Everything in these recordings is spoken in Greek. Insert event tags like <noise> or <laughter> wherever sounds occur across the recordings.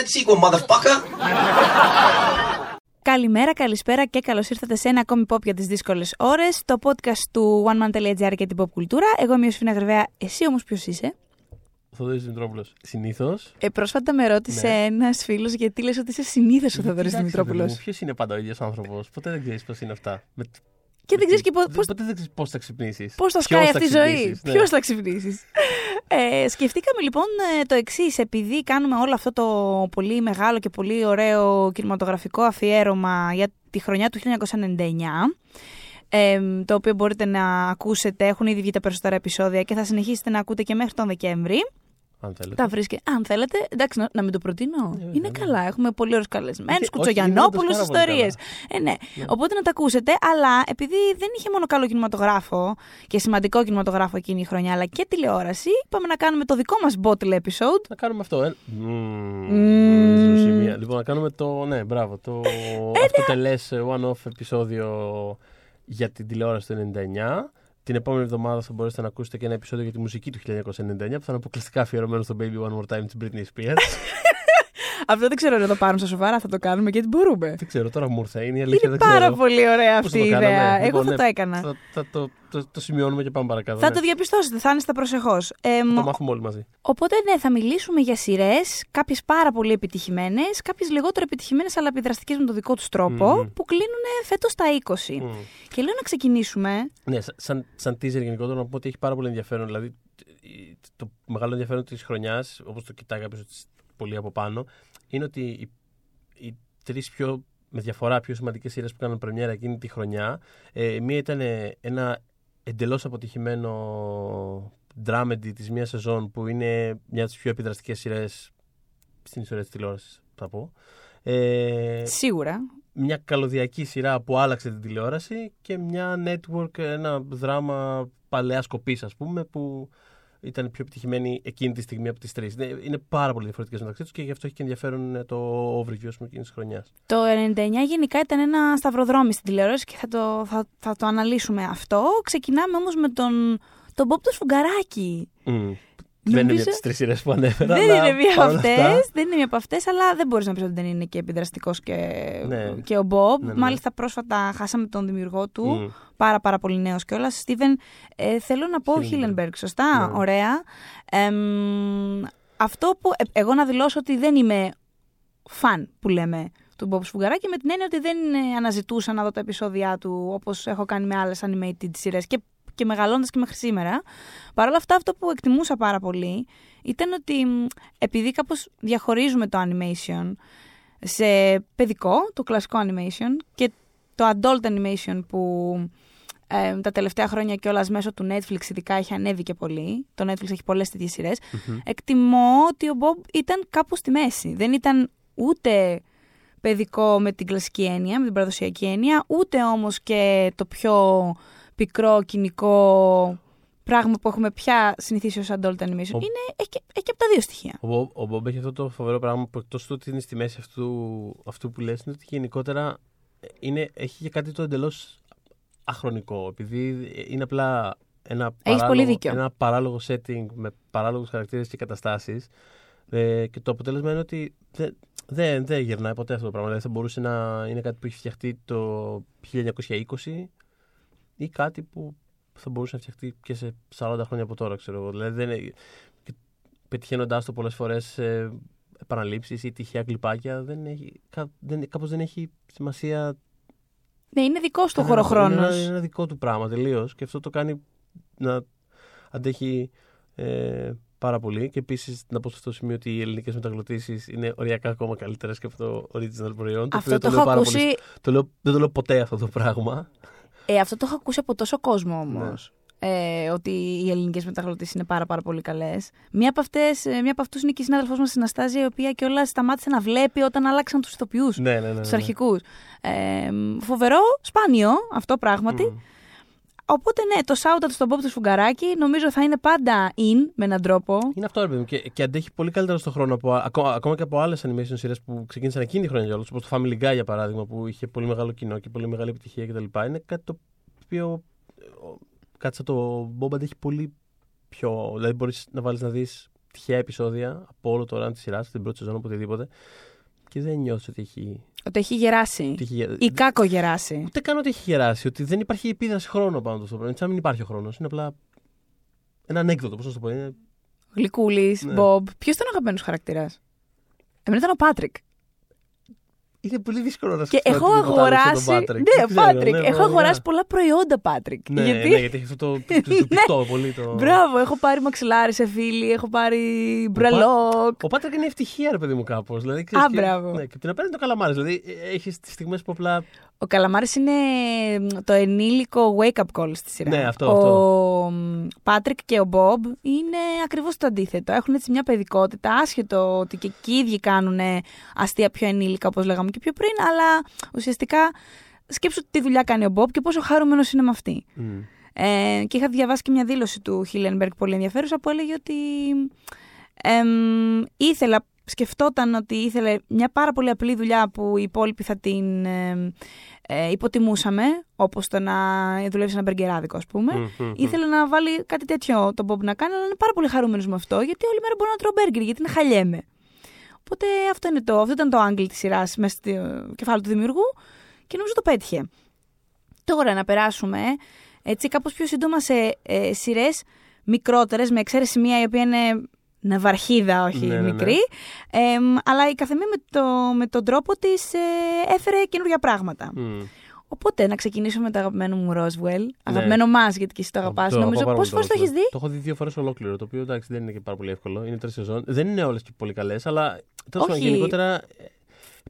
that sequel, motherfucker! Καλημέρα, καλησπέρα και καλώς ήρθατε σε ένα ακόμη pop για τις δύσκολες ώρες. Το podcast του oneman.gr και την pop κουλτούρα. Εγώ είμαι ο Σφίνα Γρεβαία, εσύ όμως ποιος είσαι; Θοδωρής Δημητρόπουλος. Συνήθως. Ε, πρόσφατα με ρώτησε Ναι. ένας φίλος γιατί λες ότι είσαι συνήθως ο Θοδωρής Δημητρόπουλος. Ποιος είναι πάντα ο ίδιος άνθρωπος; Ποτέ δεν ξέρεις πώς είναι αυτά. Με... Και δεν ξέρεις και πώ Ποτέ δεν ξέρεις πώς θα ξυπνήσεις. Πώς θα σκάει αυτή η ζωή, Ποιος θα ξυπνήσεις. Ε, σκεφτήκαμε λοιπόν ε, το εξής, επειδή κάνουμε όλο αυτό το πολύ μεγάλο και πολύ ωραίο κινηματογραφικό αφιέρωμα για τη χρονιά του 1999. ε, το οποίο μπορείτε να ακούσετε, έχουν ήδη βγει τα περισσότερα επεισόδια και θα συνεχίσετε να ακούτε και μέχρι τον Δεκέμβρη. Αν θέλετε. Τα βρίσκετε. Αν θέλετε, εντάξει, να, να μην το προτείνω. Ναι, είναι ναι. καλά. Έχουμε πολύ ωραίους καλεσμένους, Όχι, κουτσογιανόπουλους, όχι, γίνονται πάρα πολύ ιστορίες. Ε, ναι. Οπότε να τα ακούσετε. Αλλά επειδή δεν είχε μόνο καλό κινηματογράφο και σημαντικό κινηματογράφο εκείνη η χρονιά, αλλά και τηλεόραση, είπαμε να κάνουμε το δικό μας bottle episode. Να κάνουμε αυτό, ε. Μμμ. Μμμ. Ζωσιμία. Λοιπόν, να κάνουμε το. Ναι, μπράβο. Το ναι. αυτοτελέ one-off επεισόδιο για την τηλεόραση του 99. Την επόμενη εβδομάδα θα μπορέσετε να ακούσετε και ένα επεισόδιο για τη μουσική του 1999 που θα είναι αποκλειστικά αφιερωμένο στο Baby One More Time της Britney Spears. <laughs> Αυτό δεν ξέρω αν το πάρουν στα σοβαρά, θα το κάνουμε γιατί μπορούμε. δεν ξέρω, τώρα μου ήρθε. Είναι η αλήθεια, Είναι δεν πάρα ξέρω. πολύ ωραία Πώς αυτή θα η το κάναμε; ιδέα. Εγώ Λοιπόν, θα ναι, το έκανα. Θα, θα το, το, το σημειώνουμε και πάμε παρακάτω. Θα ναι. το διαπιστώσετε, θα είναι στα προσεχώς. Θα το μάθουμε όλοι μαζί. Οπότε, ναι, θα μιλήσουμε για σειρές, κάποιες πάρα πολύ επιτυχημένες, κάποιες λιγότερο επιτυχημένες αλλά επιδραστικές με τον δικό τους τρόπο, Μμμ. που κλείνουν φέτος τα 20. Μμ. Και λέω να ξεκινήσουμε. Ναι, σαν- σαν, σαν teaser γενικότερα να πω ότι έχει πάρα πολύ ενδιαφέρον. Δηλαδή, το μεγάλο ενδιαφέρον της χρονιάς, όπως το κοιτάει κάποιος πολύ από πάνω, είναι ότι οι, οι τρεις πιο με διαφορά πιο σημαντικές σειρές που κάναν πρεμιέρα εκείνη τη χρονιά. Ε, μία ήταν ένα εντελώς αποτυχημένο dramedy της μίας σεζόν που είναι μια από τις πιο επιδραστικές σειρές στην ιστορία της τηλεόρασης, θα πω. Ε, Σίγουρα. μια καλωδιακή σειρά που άλλαξε την τηλεόραση και μια network, ένα δράμα παλαιά κοπή, ας πούμε, που ήταν η πιο επιτυχημένη εκείνη τη στιγμή από τις τρεις. Είναι πάρα πολύ διαφορετικές μεταξύ τους και γι' αυτό έχει και ενδιαφέρον ε, το overview ας πούμε, εκείνης της χρονιάς. Το 99 γενικά ήταν ένα σταυροδρόμι στην τηλεόραση και θα το, θα, θα το αναλύσουμε αυτό. Ξεκινάμε όμως με τον, τον Μπομπ το Σφουγγαράκη. Δεν είναι Νομίζω- μια από τις τρεις σειρές που ανέφερα. Δεν αλλά είναι μία από παρόλα αυτές. αυτά, Δεν είναι μία από αυτές, αλλά δεν μπορείς να πεις ότι δεν είναι και επιδραστικός και, Ναι. και ο Μπομπ. Ναι, ναι. Μάλιστα, πρόσφατα χάσαμε τον δημιουργό του. μμ, Πάρα, πάρα πολύ νέος κιόλας. Στίβεν, ε, θέλω να πω Hillenberg. Χίλενμπεργκ, σωστά; Ναι. Ωραία. Εμ, αυτό που. ε, εγώ να δηλώσω ότι δεν είμαι φαν που λέμε του Μπομπ Σφουγγαράκη με την έννοια ότι δεν ε, αναζητούσα να δω τα επεισόδια του όπως έχω κάνει με άλλες animated σειρές και, και μεγαλώντας και μέχρι σήμερα. Παρ' όλα αυτά, αυτό που εκτιμούσα πάρα πολύ ήταν ότι μ, επειδή κάπως διαχωρίζουμε το animation σε παιδικό, το κλασικό animation και το adult animation που ε, τα τελευταία χρόνια κιόλας μέσω του Netflix ειδικά έχει ανέβει και πολύ. Το Netflix έχει πολλές τέτοιες σειρές. μμμ. Εκτιμώ ότι ο Bob ήταν κάπου στη μέση. Δεν ήταν ούτε παιδικό με την κλασική έννοια, με την παραδοσιακή έννοια, ούτε όμως και το πιο πικρό, κοινικό πράγμα που έχουμε πια συνηθίσει ως adult animation. Ο- Είναι, έχει, και- έχει και από τα δύο στοιχεία. Ο, Μπομπ- ο Μπομπ έχει αυτό το φοβερό πράγμα που εκτός του ότι είναι στη μέση αυτού, αυτού που λες είναι ότι γενικότερα είναι, έχει και κάτι το εντελώς αχρονικό. Επειδή είναι απλά ένα Έχεις πολύ δίκιο. ένα παράλογο setting με παράλογους χαρακτήρες και καταστάσεις. Ε, και το αποτέλεσμα είναι ότι δεν δεν δεν γυρνάει ποτέ αυτό το πράγμα. Δηλαδή θα μπορούσε να είναι κάτι που έχει φτιαχτεί το 1920 ή κάτι που θα μπορούσε να φτιαχτεί και σε 40 χρόνια από τώρα, ξέρω εγώ. Δηλαδή δεν είναι, πετυχαίνοντάς το πολλές φορές σε επαναλήψεις ή τυχαία κλιπάκια, δεν έχει, κα, δεν, κάπως δεν έχει σημασία. Ναι, είναι δικό του κανένα. χωροχρόνο. Είναι, ένα- είναι ένα δικό του πράγμα τελείως. Και αυτό το κάνει να αντέχει ε, πάρα πολύ. Και επίσης να πω σε αυτό το σημείο ότι οι ελληνικές μεταγλωτήσεις είναι οριακά ακόμα καλύτερες και από το original προϊόν. Αυτό οποίο το, λέω έχω πάρα ακούσει. πολύ- το λέω, δεν το λέω ποτέ αυτό το πράγμα. Ε, αυτό το έχω ακούσει από τόσο κόσμο όμως. Ναι. Ε, ότι οι ελληνικές μεταγλωτήσεις είναι πάρα, πάρα πολύ καλές. Μία από, αυτές, ε, μία από αυτούς είναι και η συνάδελφός μας στην Αστάζια, η οποία κιόλας σταμάτησε να βλέπει όταν άλλαξαν τους ηθοποιούς. ναι, ναι, ναι. ναι, Τους ναι. αρχικούς. Ε, φοβερό, σπάνιο αυτό πράγματι. Μμ. Οπότε ναι, το shout-out στον Bob του Σφουγγαράκη νομίζω θα είναι πάντα in με έναν τρόπο. Είναι αυτό, ρε παιδί μου. Και, και αντέχει πολύ καλύτερα στον χρόνο από, ακόμα, ακόμα και από άλλες animation σειρές που ξεκίνησαν εκείνη τη χρόνια για όλους. Όπως το Family Guy για παράδειγμα, που είχε πολύ μεγάλο κοινό και πολύ μεγάλη επιτυχία κτλ. Είναι κάτι το οποίο. ε, Κάτι σαν το Bob αντέχει πολύ πιο. Δηλαδή, μπορείς να βάλεις να δεις τυχαία επεισόδια από όλο το run της σειράς, την πρώτη σεζόν, οπουδήποτε. Και δεν νιώθω ότι έχει. Ότι έχει γεράσει. Ότι έχει... γε- Ή κάκο γεράσει. Ούτε καν ότι έχει γεράσει. Ότι δεν υπάρχει επίδραση χρόνο πάνω στο πράγμα. Σαν να μην υπάρχει ο χρόνος. Είναι απλά ένα ανέκδοτο. Πώς να το πω. Είναι... Γλυκούλης, Ναι. Μπομπ. Ποιος ήταν ο αγαπημένος χαρακτήρας; Εμένα ήταν ο Πάτρικ. Είναι πολύ δύσκολο να Και σκεφτώ έχω τίποτα άλλο σαν αγοράσει. τον Patrick. Ναι, Δεν ξέρω, Πάτρικ. ναι, έχω πραγματικά. αγοράσει πολλά προϊόντα, Πάτρικ. Ναι, γιατί... ναι, γιατί έχει αυτό το, το, το, πικτό πολύ. Το... Μπράβο, έχω πάρει μαξιλάρι σε φίλη, έχω πάρει μπρελόκ. Ο Πάτρικ είναι ευτυχία, ρε παιδί μου, κάπως. Δηλαδή, Α, ξέρεις, και- μπράβο. Ναι, και από την απέναντι το καλαμάρι. Δηλαδή, έχεις τις στιγμές που απλά. Ο Καλαμάρης είναι το ενήλικο wake-up call στη σειρά. Ναι, αυτό, Ο αυτό. Πάτρικ και ο Μπομπ είναι ακριβώς το αντίθετο. Έχουν έτσι μια παιδικότητα, άσχετο ότι και εκεί οι ίδιοι κάνουν αστεία πιο ενήλικα, όπως λέγαμε και πιο πριν, αλλά ουσιαστικά σκέψου τι δουλειά κάνει ο Μπομπ και πόσο χαρούμενος είναι με αυτή. Μμ. Ε, και είχα διαβάσει και μια δήλωση του Χίλενμπεργκ πολύ ενδιαφέρουσα που έλεγε ότι εμ, ήθελα, σκεφτόταν ότι ήθελε μια πάρα πολύ απλή δουλειά που οι υπόλοιποι θα την εμ, ε, υποτιμούσαμε, όπως το να δουλεύεις σε ένα μπεργκεράδικο ας πούμε. Μμ, μμ, μμ. Ήθελε να βάλει κάτι τέτοιο τον Μπομπ να κάνει, αλλά είναι πάρα πολύ χαρούμενος με αυτό, γιατί όλη μέρα μπορώ να τρώω μπέργκερ, γιατί είναι χαλιέμαι. Οπότε αυτό, είναι το, αυτό ήταν το angle της σειράς μέσα στο κεφάλι του δημιουργού και νομίζω το πέτυχε. Τώρα να περάσουμε έτσι κάπως πιο σύντομα σε ε, σειρές μικρότερες, με εξαίρεση μία η οποία είναι ναυαρχίδα, όχι Ναι, ναι, ναι. μικρή. Εμ, αλλά η καθεμία με, το, με τον τρόπο της ε, έφερε καινούργια πράγματα. Μμ. Οπότε να ξεκινήσουμε με το αγαπημένο μου Roswell. Ναι. Αγαπημένο μας, γιατί και εσύ το αγαπάς. Το Νομίζω αγαπάω πόσες πάρα φορές το πολύ έχεις δει; Το έχω δει δύο φορές ολόκληρο. Το οποίο εντάξει δεν είναι και πάρα πολύ εύκολο. Είναι τρεις σεζόν. Δεν είναι όλες και πολύ καλές, αλλά τέλος πάντων Όχι. γενικότερα. ε,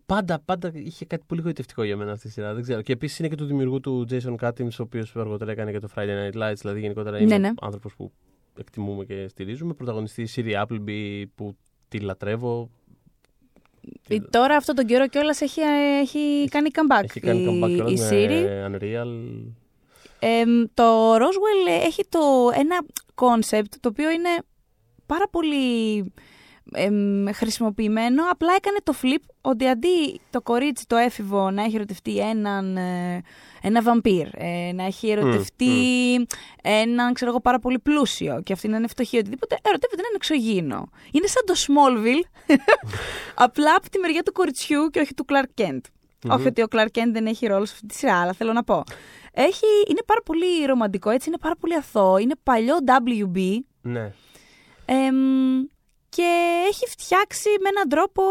Πάντα, πάντα είχε κάτι πολύ γοητευτικό για μένα αυτή η σειρά. Δεν ξέρω. Και επίσης είναι και του δημιουργού του Jason Katims, ο οποίος αργότερα έκανε και το Friday Night Lights. Δηλαδή γενικότερα είναι Ναι, ναι. άνθρωπος που εκτιμούμε και στηρίζουμε. Πρωταγωνιστή η Siri Appleby που τη λατρεύω. Ε, Τώρα αυτόν τον καιρό κιόλας έχει, έχει κάνει comeback Έχει κάνει η, comeback κιόλας η με Siri. Unreal. Εμ, το Roswell έχει το, ένα concept το οποίο είναι πάρα πολύ εμ, χρησιμοποιημένο. Απλά έκανε το flip ότι αντί το κορίτσι το έφηβο να έχει ερωτευτεί έναν ε, ένα βαμπύρ, ε, να έχει ερωτευτεί έναν ξέρω εγώ, πάρα πολύ πλούσιο και αυτή να είναι φτωχή, οτιδήποτε, ερωτεύεται έναν εξωγήινο. Είναι σαν το Smallville, <laughs> απλά από τη μεριά του κοριτσιού και όχι του Clark Kent. Όχι ότι ο Clark Kent δεν έχει ρόλο σε αυτή τη σειρά, αλλά θέλω να πω. Έχει, είναι πάρα πολύ ρομαντικό, έτσι, είναι πάρα πολύ αθώο, είναι παλιό WB Ναι. εμ, και έχει φτιάξει με έναν τρόπο,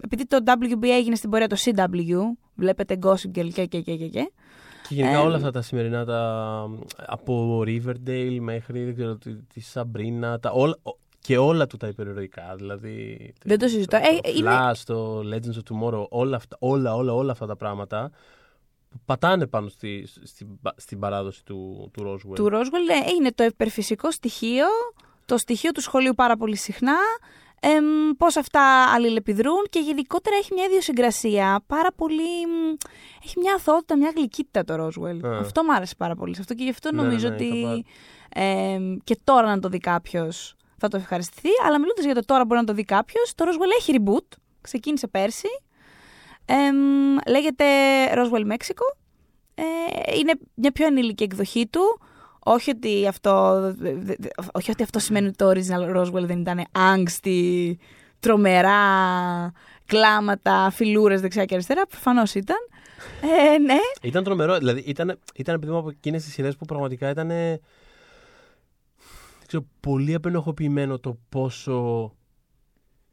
επειδή το WB έγινε στην πορεία το CW, βλέπετε Gossip Girl και και και και και. Και γενικά Ε, όλα αυτά τα σημερινά, τα, από Riverdale μέχρι δεν ξέρω, τη, τη Sabrina, τα, όλα, ο- και όλα του τα υπερηρωικά. Δηλαδή, Δεν το συζητώ. Το, Ε, το είναι- Flash, το Legends of Tomorrow, όλα αυτά, όλα, όλα, όλα αυτά τα πράγματα που πατάνε πάνω στη, στην, στην παράδοση του, του Roswell. Του Roswell ε, είναι το υπερφυσικό στοιχείο, το στοιχείο του σχολείου πάρα πολύ συχνά, εμ, πώς αυτά αλληλεπιδρούν και γενικότερα έχει μια ιδιοσυγκρασία πάρα πολύ... μ, Έχει μια αθωότητα, μια γλυκύτητα το Roswell. Α. Αυτό μου άρεσε πάρα πολύ σε αυτό και γι' αυτό Ναι, νομίζω ναι, ότι είχα εμ, και τώρα να το δει κάποιος θα το ευχαριστηθεί. Αλλά μιλώντας για το τώρα μπορεί να το δει κάποιος, το Roswell έχει reboot. Ξεκίνησε πέρσι. Εμ, λέγεται Roswell Mexico. Ε, είναι μια πιο ενήλικη εκδοχή του. Όχι ότι αυτό, δε- δε- όχι ότι αυτό σημαίνει ότι το original Roswell δεν ήταν άγκστη, τρομερά, κλάματα, φιλούρες δεξιά και αριστερά. Προφανώς ήταν. Ε, ναι, Ήταν τρομερό. Δηλαδή, ήταν, ήταν επειδή μου από εκείνες τις σειρές που πραγματικά ήταν. δεν ξέρω, πολύ απενοχοποιημένο το πόσο.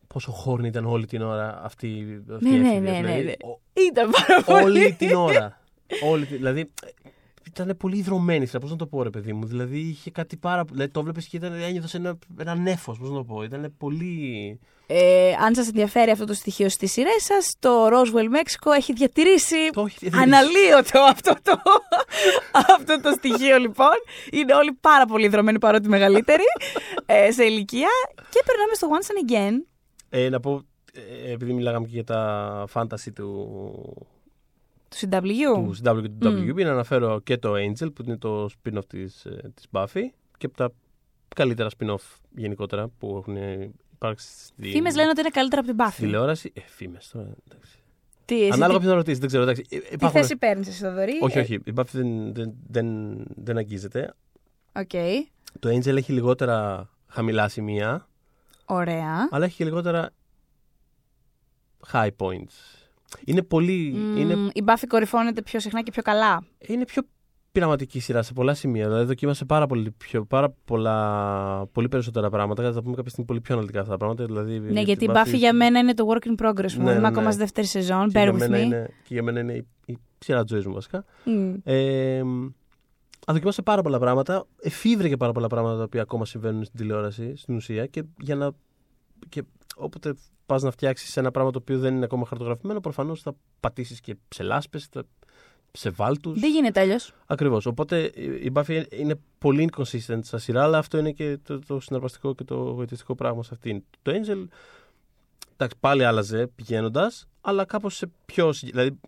Πόσο χόρνη ήταν όλη την ώρα αυτή, αυτή Ναι, η ναι, έφηβη. ναι, ναι, Δηλαδή, ναι. ο- ήταν πάρα πολύ. όλη την ώρα. όλη την, δηλαδή, ήταν πολύ ιδρωμένη. Πώς να το πω, ρε παιδί μου. Δηλαδή, είχε κάτι πάρα. Δηλαδή, το βλέπεις και ήταν, ένιωθες ένα, ένα νέφος. Πώς να το πω. Ήταν πολύ. Ε, αν σας ενδιαφέρει αυτό το στοιχείο στις σειρές σας, το Roswell Mexico έχει διατηρήσει Το έχει διατηρήσει. αναλύωτο αυτό το, αυτό το στοιχείο λοιπόν. Είναι όλοι πάρα πολύ δρομένοι παρότι μεγαλύτεροι ε, σε ηλικία. Και περνάμε στο Once and Again. Ε, να πω, ε, επειδή μιλάγαμε και για τα fantasy του, Του CW. του CW και του WB, να αναφέρω και το Angel που είναι το spin-off της, ε, της Buffy και από τα καλύτερα spin-off γενικότερα που έχουν υπάρξει στη Φήμες λένε ότι είναι καλύτερα από την Buffy. τηλεόραση. Ε, φήμες τώρα. εντάξει. Τι, εσύ, Ανάλογα τι, ποιος να ρωτήσει, δεν ξέρω. Εντάξει. Ε, τι υπάρχουν- θέση παίρνεις εσύ, Θοδωρή; Όχι, Ε, όχι. Η Buffy δεν, δεν, δεν, δεν αγγίζεται. Οκ. Το Angel έχει λιγότερα χαμηλά σημεία. Ωραία. αλλά έχει και λιγότερα high points. Είναι πολύ. Μμμ, Είναι, Η Buffy κορυφώνεται πιο συχνά και πιο καλά. είναι πιο πειραματική σειρά σε πολλά σημεία. Δηλαδή, δοκίμασε πάρα, πολύ, πιο, πάρα πολλά, πολύ περισσότερα πράγματα. Θα τα πούμε κάποια στιγμή πολύ πιο αναλυτικά αυτά τα πράγματα. Δηλαδή, Ναι, γιατί η Buffy για μένα είναι το work in progress μου. Ναι, Είμαι ναι, ακόμα ναι. στη δεύτερη σεζόν. και Bear για, with μένα me. είναι, και για μένα είναι η, η σειρά της ζωής μου βασικά. Μμ. Ε, αν δοκιμάσε πάρα πολλά πράγματα, εφήβρε και πάρα πολλά πράγματα τα οποία ακόμα συμβαίνουν στην τηλεόραση, στην ουσία. Και για να. Και όποτε πας να φτιάξεις ένα πράγμα το οποίο δεν είναι ακόμα χαρτογραφημένο, προφανώς θα πατήσεις και σε λάσπε, σε βάλτους. Δεν γίνεται αλλιώς. Ακριβώς. Οπότε η Buffy είναι πολύ inconsistent στα σειρά, αλλά αυτό είναι και το, το συναρπαστικό και το γοητευτικό πράγμα σε αυτήν. Το Angel. Εντάξει, πάλι άλλαζε πηγαίνοντας, αλλά κάπως σε πιο. συγκε- Δηλαδή,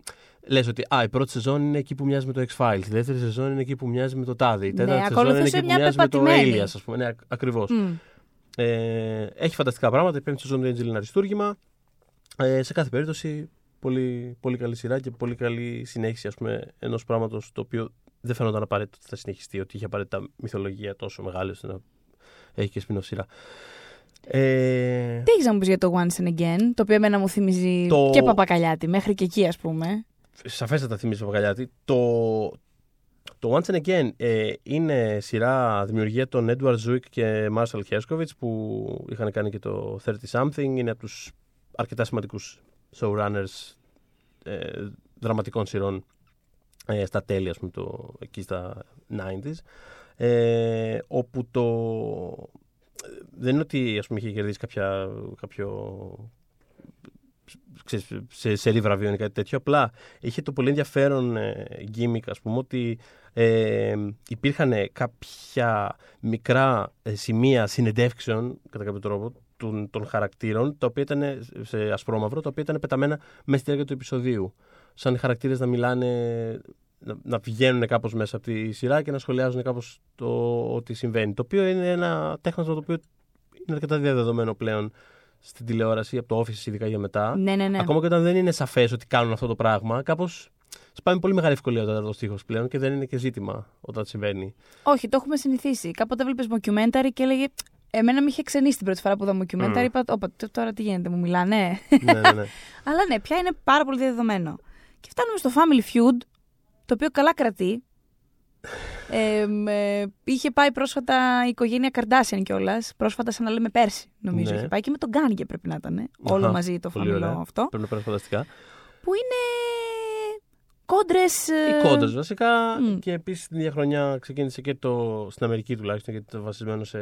λες ότι α, η πρώτη σεζόν είναι εκεί που μοιάζει με το X-Files, η δεύτερη σεζόν είναι εκεί που μοιάζει με το Τάδε, η τέταρτη σεζόν είναι Ναι, ακολουθούσε εκεί που μια μοιάζει με το πεπατημένη. Alias, ας πούμε. Ναι, ακριβώς. Μμ. Ε, έχει φανταστικά πράγματα. Η πέμπτη σεζόν του Angel είναι αριστούργημα. Ε, σε κάθε περίπτωση, πολύ, πολύ καλή σειρά και πολύ καλή συνέχιση ας πούμε, ενός πράγματος το οποίο δεν φαίνονταν απαραίτητο ότι θα συνεχιστεί, ότι είχε απαραίτητα μυθολογία τόσο μεγάλη ώστε να έχει και spin-off σειρά. Ε, Τι έχεις να μου πεις για το Once and Again, το οποίο εμένα μου θυμίζει Το- και Παπακαλιάτη, μέχρι και εκεί, ας πούμε. σαφέστατα θυμίζει το Παπαγαλιάτη. Το, το Once and Again ε, είναι σειρά δημιουργία των Edward Zwick και Marshall Herskovitz που είχαν κάνει και το 30 Something. Είναι από τους αρκετά σημαντικούς showrunners ε, δραματικών σειρών ε, στα τέλη, ας πούμε, το, εκεί στα 90s. Ε, όπου το... Δεν είναι ότι ας πούμε, είχε κερδίσει κάποια, κάποιο ξέρεις, σε σερή βραβείων ή κάτι τέτοιο. Απλά είχε το πολύ ενδιαφέρον ε, gimmick, ας πούμε, ότι ε, υπήρχαν κάποια μικρά ε, σημεία συνεντεύξεων, κατά κάποιο τρόπο, των, των χαρακτήρων, τα οποία ήταν σε ασπρόμαυρο, τα οποία ήταν πεταμένα μέσα στη διάρκεια του επεισοδίου. Σαν οι χαρακτήρες να μιλάνε, να, να βγαίνουν κάπως μέσα από τη σειρά και να σχολιάζουν κάπως το ότι συμβαίνει. Το οποίο είναι ένα τέχνασμα το οποίο είναι αρκετά διαδεδομένο πλέον στην τηλεόραση, από το Office ειδικά για μετά. Ναι, ναι, ναι. Ακόμα και όταν δεν είναι σαφές ότι κάνουν αυτό το πράγμα, κάπως σπάει με πολύ μεγάλη ευκολία ο τέταρτο τείχο πλέον και δεν είναι και ζήτημα όταν συμβαίνει. Όχι, το έχουμε συνηθίσει. Κάποτε έβλεπε documentary και έλεγε. Εμένα με είχε ξενήσει την πρώτη φορά που είδα documentary. Mm. Είπα, Όπα, τ- τώρα τι γίνεται, μου μιλάνε. ναι, ναι, ναι. <laughs> Αλλά ναι, πια είναι πάρα πολύ διαδεδομένο. Και φτάνουμε στο Family Feud, το οποίο καλά κρατεί. Ε, ε, είχε πάει πρόσφατα η οικογένεια Καρντάσιαν κιόλας. Πρόσφατα, σαν να λέμε πέρσι, νομίζω. Ναι. Είχε πάει και με τον Κάνιε πρέπει να ήταν. Όλο Αχα, μαζί το πολύ φαμιλό ωραία. αυτό. Πρέπει να περάσει φανταστικά. Που είναι κόντρες. Οι κόντρες βασικά. μμ. Και επίσης την ίδια χρονιά ξεκίνησε και το. στην Αμερική τουλάχιστον, γιατί ήταν βασισμένο σε,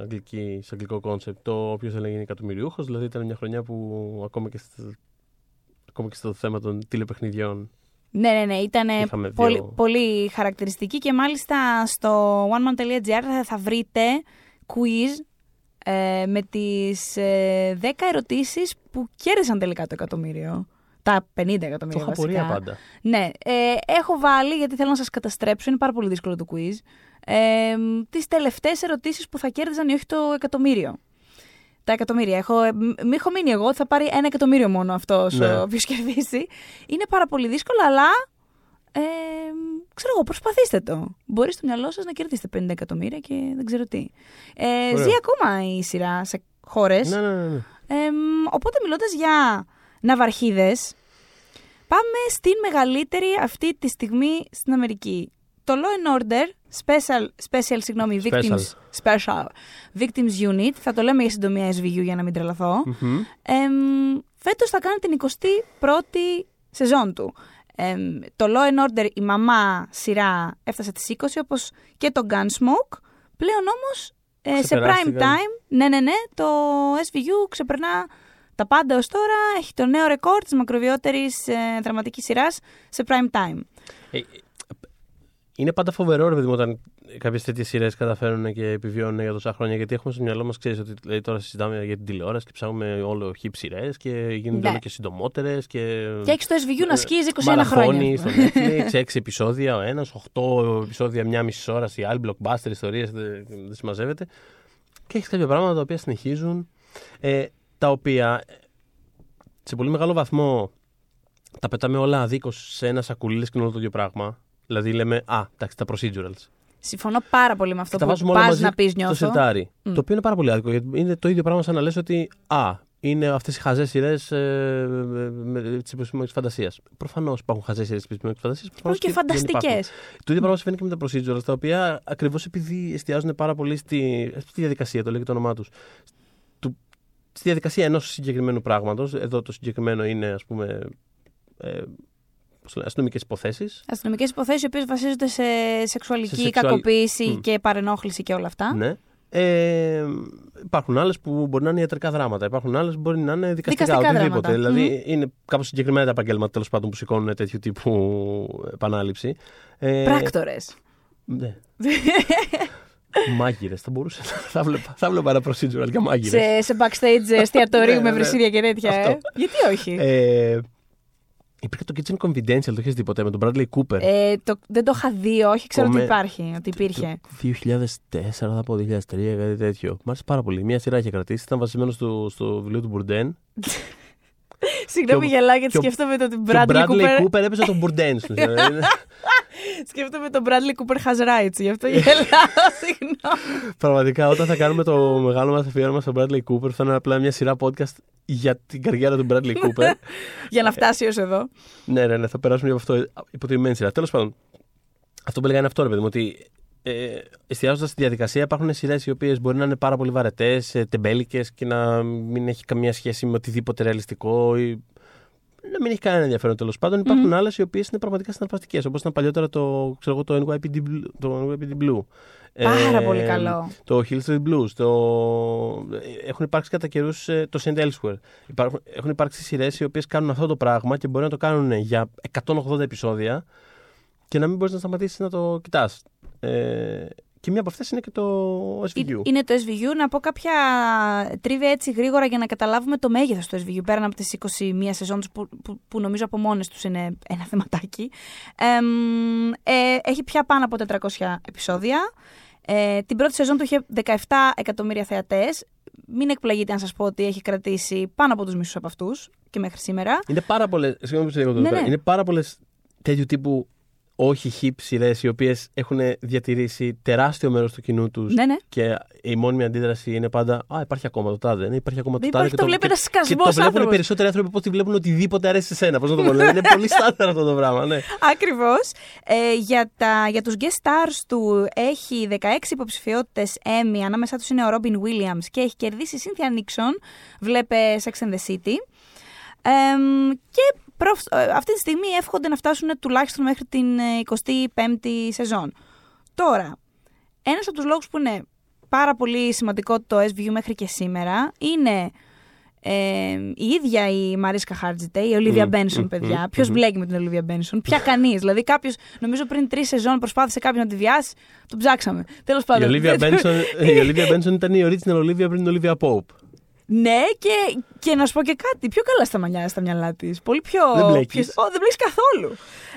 αγγλική, σε αγγλικό κόνσεπτ. Το οποίο λέγεται εκατομμυριούχος. Δηλαδή ήταν μια χρονιά που ακόμα και, στο, ακόμα και στο θέμα των τηλεπαιχνιδιών Ναι, ναι, ναι. Ήταν Είχαμε δύο- πολύ, πολύ χαρακτηριστική και μάλιστα στο oneman.gr θα, θα βρείτε quiz ε, με τις ε, 10 ερωτήσεις που κέρδισαν τελικά το εκατομμύριο. Τα 50 Το εκατομμύρια είχα βασικά. πορεία πάντα. Ναι, ε, έχω βάλει γιατί θέλω να σας καταστρέψω, είναι πάρα πολύ δύσκολο το quiz, ε, τις τελευταίες ερωτήσεις που θα κέρδιζαν ή όχι το εκατομμύριο. Τα εκατομμύρια. Έχω, ε, μ- μη έχω μείνει εγώ, θα πάρει ένα εκατομμύριο μόνο αυτός Ναι. ο <laughs> οποίο κερδίσει. Είναι πάρα πολύ δύσκολο, αλλά. Ε, ξέρω εγώ, προσπαθήστε το. Μπορεί στο μυαλό σας να κερδίσετε 50 εκατομμύρια και δεν ξέρω τι. Ε, Ωραία. ζει ακόμα η σειρά σε χώρες. Ναι, ναι, ναι. ναι. οπότε μιλώντας για ναυαρχίδες, πάμε στην μεγαλύτερη αυτή τη στιγμή στην Αμερική. Το Law and Order Special, special συγγνώμη, Special. Victims, special Victims Unit, θα το λέμε για συντομία SVU για να μην τρελαθώ. Μμμ. Εμ, φέτος θα κάνει την 21η σεζόν του. Εμ, το Law and Order, η μαμά σειρά έφτασε τις 20, όπως και το Gunsmoke. Πλέον όμως, ε, σε prime Ξεπεράστηκαν. time, ναι, ναι, ναι, το SVU ξεπερνά τα πάντα ως τώρα. Έχει το νέο ρεκόρ της μακροβιότερης ε, δραματικής σειράς σε prime time. Ε, ε, είναι πάντα φοβερό, ρε παιδί μου, όταν κάποιες τέτοιες σειρές καταφέρουν και επιβιώνουν για τόσα χρόνια. Γιατί έχουμε στο μυαλό μας, ξέρεις, ότι δηλαδή, τώρα συζητάμε για την τηλεόραση και ψάχνουμε όλο χι σειρές και γίνονται Ναι. όλο και συντομότερες. Και, Και έχεις το SVU να σκίζει 21 μαραθώνει χρόνια. στο Netflix, <laughs> 6 επεισόδια ο ένας, 8 επεισόδια μια μισή ώρα, οι άλλοι blockbuster ιστορίες, δεν, δεν συμμαζεύεται. Και έχεις κάποια πράγματα τα οποία συνεχίζουν, ε, τα οποία ε, σε πολύ μεγάλο βαθμό τα πετάμε όλα αδίκως σε ένα σακουλί λες και είναι όλο το ίδιο πράγμα. Δηλαδή λέμε, Α, εντάξει, τα procedurals. Συμφωνώ πάρα πολύ με αυτό Τα που βάζουμε όλα πας μαζί να πεις το νιώθω. σερτάρι. Μμ. Το οποίο είναι πάρα πολύ άδικο. Γιατί είναι το ίδιο πράγμα σαν να λες ότι Α, είναι αυτές οι χαζές σειρές τη επιστημονική φαντασία. Προφανώς υπάρχουν χαζές σειρές της επιστημονικής φαντασίας. Υπάρχουν και φανταστικές. Το ίδιο πράγμα συμβαίνει και με τα procedurals, τα οποία ακριβώς επειδή εστιάζουν πάρα πολύ στη, στη διαδικασία, το λέει και το όνομά του. Στη διαδικασία ενός συγκεκριμένου πράγματος. Εδώ το συγκεκριμένο είναι, ας πούμε. Ε, αστυνομικές υποθέσεις. Αστυνομικές υποθέσεις οι οποίες βασίζονται σε σεξουαλική Σε σεξουαλ- κακοποίηση Μμ. και παρενόχληση και όλα αυτά. Ναι. Ε, υπάρχουν άλλες που μπορεί να είναι ιατρικά δράματα. Υπάρχουν άλλες που μπορεί να είναι δικαστικά. Δικαστικά οτιδήποτε. δράματα. Δηλαδή είναι κάπως συγκεκριμένα τα επαγγέλματα τέλος πάντων που σηκώνουν τέτοιου τύπου επανάληψη. Ε, Πράκτορες. Ναι. <laughs> Μάγειρες, θα μπορούσε. θα, βλέπα, θα βλέπα ένα procedural για μάγειρες. σε, σε backstage <laughs> εστιατορίου Ναι, με ναι. βρυσίδια και τέτοια. ε. Αυτό. Γιατί όχι; Ε, υπήρχε το Kitchen Confidential, το έχει δει ποτέ με τον Bradley Cooper; Ε, το, δεν το είχα δει, όχι, ξέρω ότι Κομμέ- υπάρχει, ότι υπήρχε. Το 2004, θα πω 2003, κάτι τέτοιο. Μ' άρεσε πάρα πολύ. Μια σειρά είχε κρατήσει. Ήταν βασισμένος στο, στο βιβλίο του Μπουρντέν. <laughs> Συγγνώμη, και ο- γελάω γιατί και ο- σκέφτομαι το ότι Και ο Bradley Bradley Cooper. Cooper έπαιζε τον Μπουρντέν. στην ουσία. Είναι Σκέφτομαι τον Bradley Cooper has rights, γι' αυτό γελάω, <laughs> συγγνώμη. Πραγματικά, όταν θα κάνουμε το μεγάλο μας αφιέρωμα στον Bradley Cooper, θα είναι απλά μια σειρά podcast για την καριέρα του Bradley Cooper. <laughs> Για να φτάσει ως εδώ. ναι, ναι, ναι, θα περάσουμε από αυτό υποτιμημένη σειρά. Τέλος πάντων, αυτό που έλεγα είναι αυτό, ρε παιδί μου, ότι ε, εστιάζοντας στη διαδικασία, υπάρχουν σειρές οι οποίες μπορεί να είναι πάρα πολύ βαρετές, τεμπέλικες και να μην έχει καμία σχέση με οτιδήποτε ρεαλιστικό ή να μην έχει κανένα ενδιαφέρον τέλος πάντων. Υπάρχουν Μμμ. άλλες οι οποίες είναι πραγματικά συναρπαστικές, όπως ήταν παλιότερα το, ξέρω εγώ, το, NYPD, Blue- το NYPD Blue. Πάρα Ε, πολύ καλό. Το Hill Street Blues. Το... Έχουν υπάρξει κατά καιρούς το St. Elsewhere. Υπάρχουν, έχουν υπάρξει σειρές οι οποίες κάνουν αυτό το πράγμα και μπορεί να το κάνουν για 180 επεισόδια και να μην μπορείς να σταματήσεις να το κοιτάς. Ε, και μία από αυτές είναι και το SVU. Είναι το SVU. Να πω κάποια τρίβια έτσι γρήγορα για να καταλάβουμε το μέγεθος του SVU. Πέραν από τις 21 σεζόν τους που, που, που νομίζω από μόνες τους είναι ένα θεματάκι. Εμ, ε, έχει πια πάνω από 400 επεισόδια. Ε, την πρώτη σεζόν του είχε 17 εκατομμύρια θεατές. Μην εκπλαγείτε αν σας πω ότι έχει κρατήσει πάνω από τους μισούς από αυτούς και μέχρι σήμερα. Είναι πάρα πολλές. Συγγνώμη που σε διακόπτω Ναι, εδώ πέρα. ναι. Είναι πάρα πολλές τέτοιου τύπου όχι hip σειρέ οι οποίες έχουν διατηρήσει τεράστιο μέρος του κοινού τους. Ναι, ναι. Και η μόνιμη αντίδραση είναι πάντα Α, υπάρχει ακόμα το τάδε. Ναι, υπάρχει ακόμα το Δεν τάδε. υπάρχει, και το βλέπει ένας και- Και σκασμός το βλέπουν οι άνθρωπος. περισσότεροι άνθρωποι πώ τη βλέπουν οτιδήποτε αρέσει σε σένα. Πώς να το πω. δηλαδή, είναι πολύ στάνταρ αυτό το πράγμα. Ναι. <laughs> Ακριβώς. Ε, για, τα, για τους guest stars του έχει 16 υποψηφιότητες Emmy, ανάμεσά τους είναι ο Robin Williams και έχει κερδίσει η Cynthia Nixon, βλέπε Sex and the City. Εμ, και προφ- ε, αυτή τη στιγμή εύχονται να φτάσουν τουλάχιστον μέχρι την ε, 25η σεζόν. Τώρα, ένας από τους λόγους που είναι πάρα πολύ σημαντικό το SVU μέχρι και σήμερα είναι ε, η ίδια η Μαρίσκα Χάρτζιτε, η Ολίβια Μμμ, Μπένσον, μμμ, παιδιά. μμμ, Ποιος μμμ. μπλέκει με την Ολίβια Μπένσον, Πια κανείς. δηλαδή, κάποιος, νομίζω πριν τρεις σεζόν προσπάθησε κάποιο να τη βιάσει, τον ψάξαμε. Τέλος Η πάντων. Olivia <laughs> Benson, η Olivia Benson ήταν η original Olivia πριν την Olivia Pope. Ναι, και, και να σου πω και κάτι. Πιο καλά στα μαλλιά, στα μυαλά της. Πολύ πιο. Δεν μπλέκεις. πιο- Ω, δεν μπλέκεις καθόλου.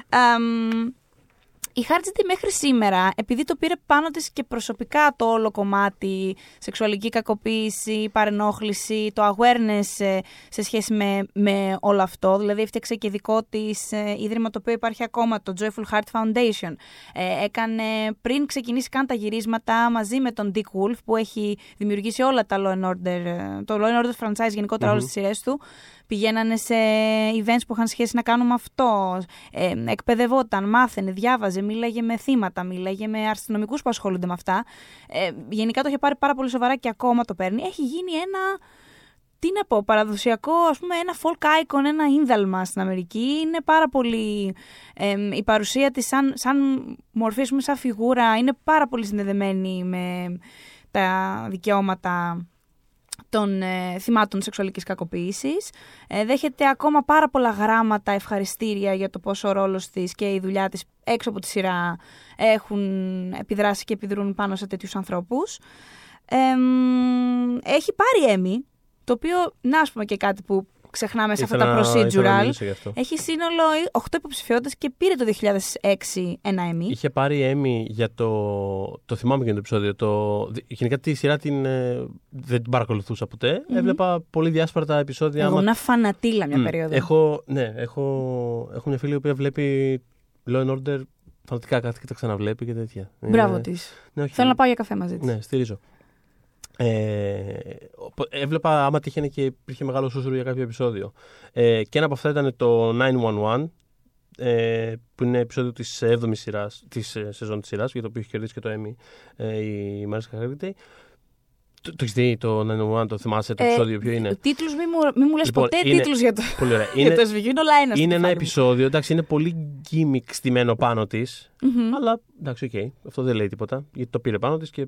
Αμ, η Χάρτζιτη μέχρι σήμερα, επειδή το πήρε πάνω της και προσωπικά το όλο κομμάτι, σεξουαλική κακοποίηση, παρενόχληση, το awareness ε, σε σχέση με, με όλο αυτό, δηλαδή έφτιαξε και δικό της ε, ίδρυμα το οποίο υπάρχει ακόμα, το Joyful Heart Foundation. Ε, έκανε πριν ξεκινήσει καν τα γυρίσματα μαζί με τον Dick Wolf που έχει δημιουργήσει όλα τα Law and Order, ε, το Law and Order franchise γενικότερα όλες τις σειρές του. Πηγαίνανε σε events που είχαν σχέση να κάνουν με αυτό. Ε, εκπαιδευόταν, μάθαινε, διάβαζε, μίλαγε με θύματα, μίλαγε με αστυνομικούς που ασχολούνται με αυτά. Ε, γενικά το είχε πάρει πάρα πολύ σοβαρά και ακόμα το παίρνει. Έχει γίνει ένα. Τι να πω, παραδοσιακό, ας πούμε, ένα folk icon, ένα ίνδαλμα στην Αμερική. Είναι πάρα πολύ. ε, η παρουσία της σαν, σαν μορφή, ας πούμε, σαν φιγούρα, είναι πάρα πολύ συνδεδεμένη με τα δικαιώματα των ε, θυμάτων σεξουαλικής κακοποίησης. Ε, δέχεται ακόμα πάρα πολλά γράμματα ευχαριστήρια για το πόσο ο ρόλος της και η δουλειά της έξω από τη σειρά έχουν επιδράσει και επιδρούν πάνω σε τέτοιους ανθρώπους. Ε, μ, έχει πάρει έμι, το οποίο, να ας πούμε και κάτι που ξεχνάμε σε αυτά Ήθελα τα να- ήθελα να procedural. μιλήσω γι' αυτό. Έχει σύνολο 8 υποψηφιότητες και πήρε το 2006 ένα έμι. Είχε πάρει Έμι για το. Το θυμάμαι και το επεισόδιο. Το... Γενικά τη σειρά την, ε, δεν την παρακολουθούσα ποτέ. Έβλεπα πολύ διάσπαρτα επεισόδια. Εγώ άμα- ήμουν φανατήλα μια Μμ. περίοδο. Έχω, ναι, έχω, έχω μια φίλη η οποία βλέπει Law and Order φανατικά κάθε και τα ξαναβλέπει και τέτοια. Μπράβο Είναι- της. Ναι, όχι, Θέλω να πάω για καφέ μαζί της. Ναι, στηρίζω. Ε, οπο- έβλεπα άμα τύχαινε και υπήρχε μεγάλο σούσουρο για κάποιο επεισόδιο. Ε, και ένα από αυτά ήταν το 911, ε, που είναι επεισόδιο της 7ης σειράς, της ε, σεζόν της σειράς, για το οποίο έχει κερδίσει και το Emmy ε, η Μαρίσκα Χαρίτεϊ. Το, το έχεις δει το 911, το θυμάσαι το Ε, επεισόδιο ποιο είναι; Τίτλους, μη μου, μη μου λες Λοιπόν, ποτέ είναι- τίτλους για το, Πολύ ωραία. <laughs> για Είναι, το SVU. Είναι όλα ένας. στο είναι ένα κεφάλι μου. επεισόδιο, εντάξει, είναι πολύ gimmick στημένο πάνω της, Μμμ. αλλά εντάξει, οκ, αυτό δεν λέει τίποτα, γιατί το πήρε πάνω της και...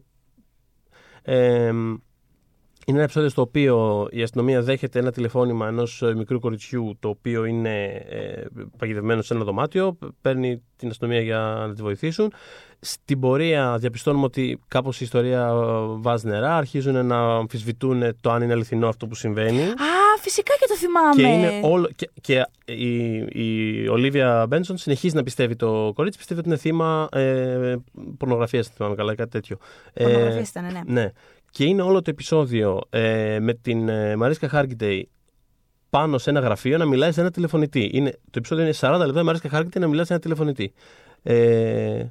Ε, είναι ένα επεισόδιο στο οποίο η αστυνομία δέχεται ένα τηλεφώνημα ενός μικρού κοριτσιού το οποίο είναι ε, παγιδευμένο σε ένα δωμάτιο. Παίρνει την αστυνομία για να τη βοηθήσουν. Στην πορεία διαπιστώνουμε ότι κάπως η ιστορία ε, βάζει νερά. Αρχίζουν να αμφισβητούν το αν είναι αληθινό αυτό που συμβαίνει. Α, φυσικά και το θυμάμαι. Και, είναι όλο, και, και η, η Ολίβια Μπένσον συνεχίζει να πιστεύει το κορίτσι, πιστεύει ότι είναι θύμα ε, πορνογραφίας, δεν θυμάμαι καλά, κάτι τέτοιο. Πορνογραφίας ήταν, ναι. ναι. Και είναι όλο το επεισόδιο ε, με την ε, Μαρίσκα Χάρκιντεϊ πάνω σε ένα γραφείο να μιλάει σε ένα τηλεφωνητή. Είναι, το επεισόδιο είναι 40 λεπτά η Μαρίσκα Χάρκιντεϊ να μιλάει σε ένα τηλεφωνητή. Ε,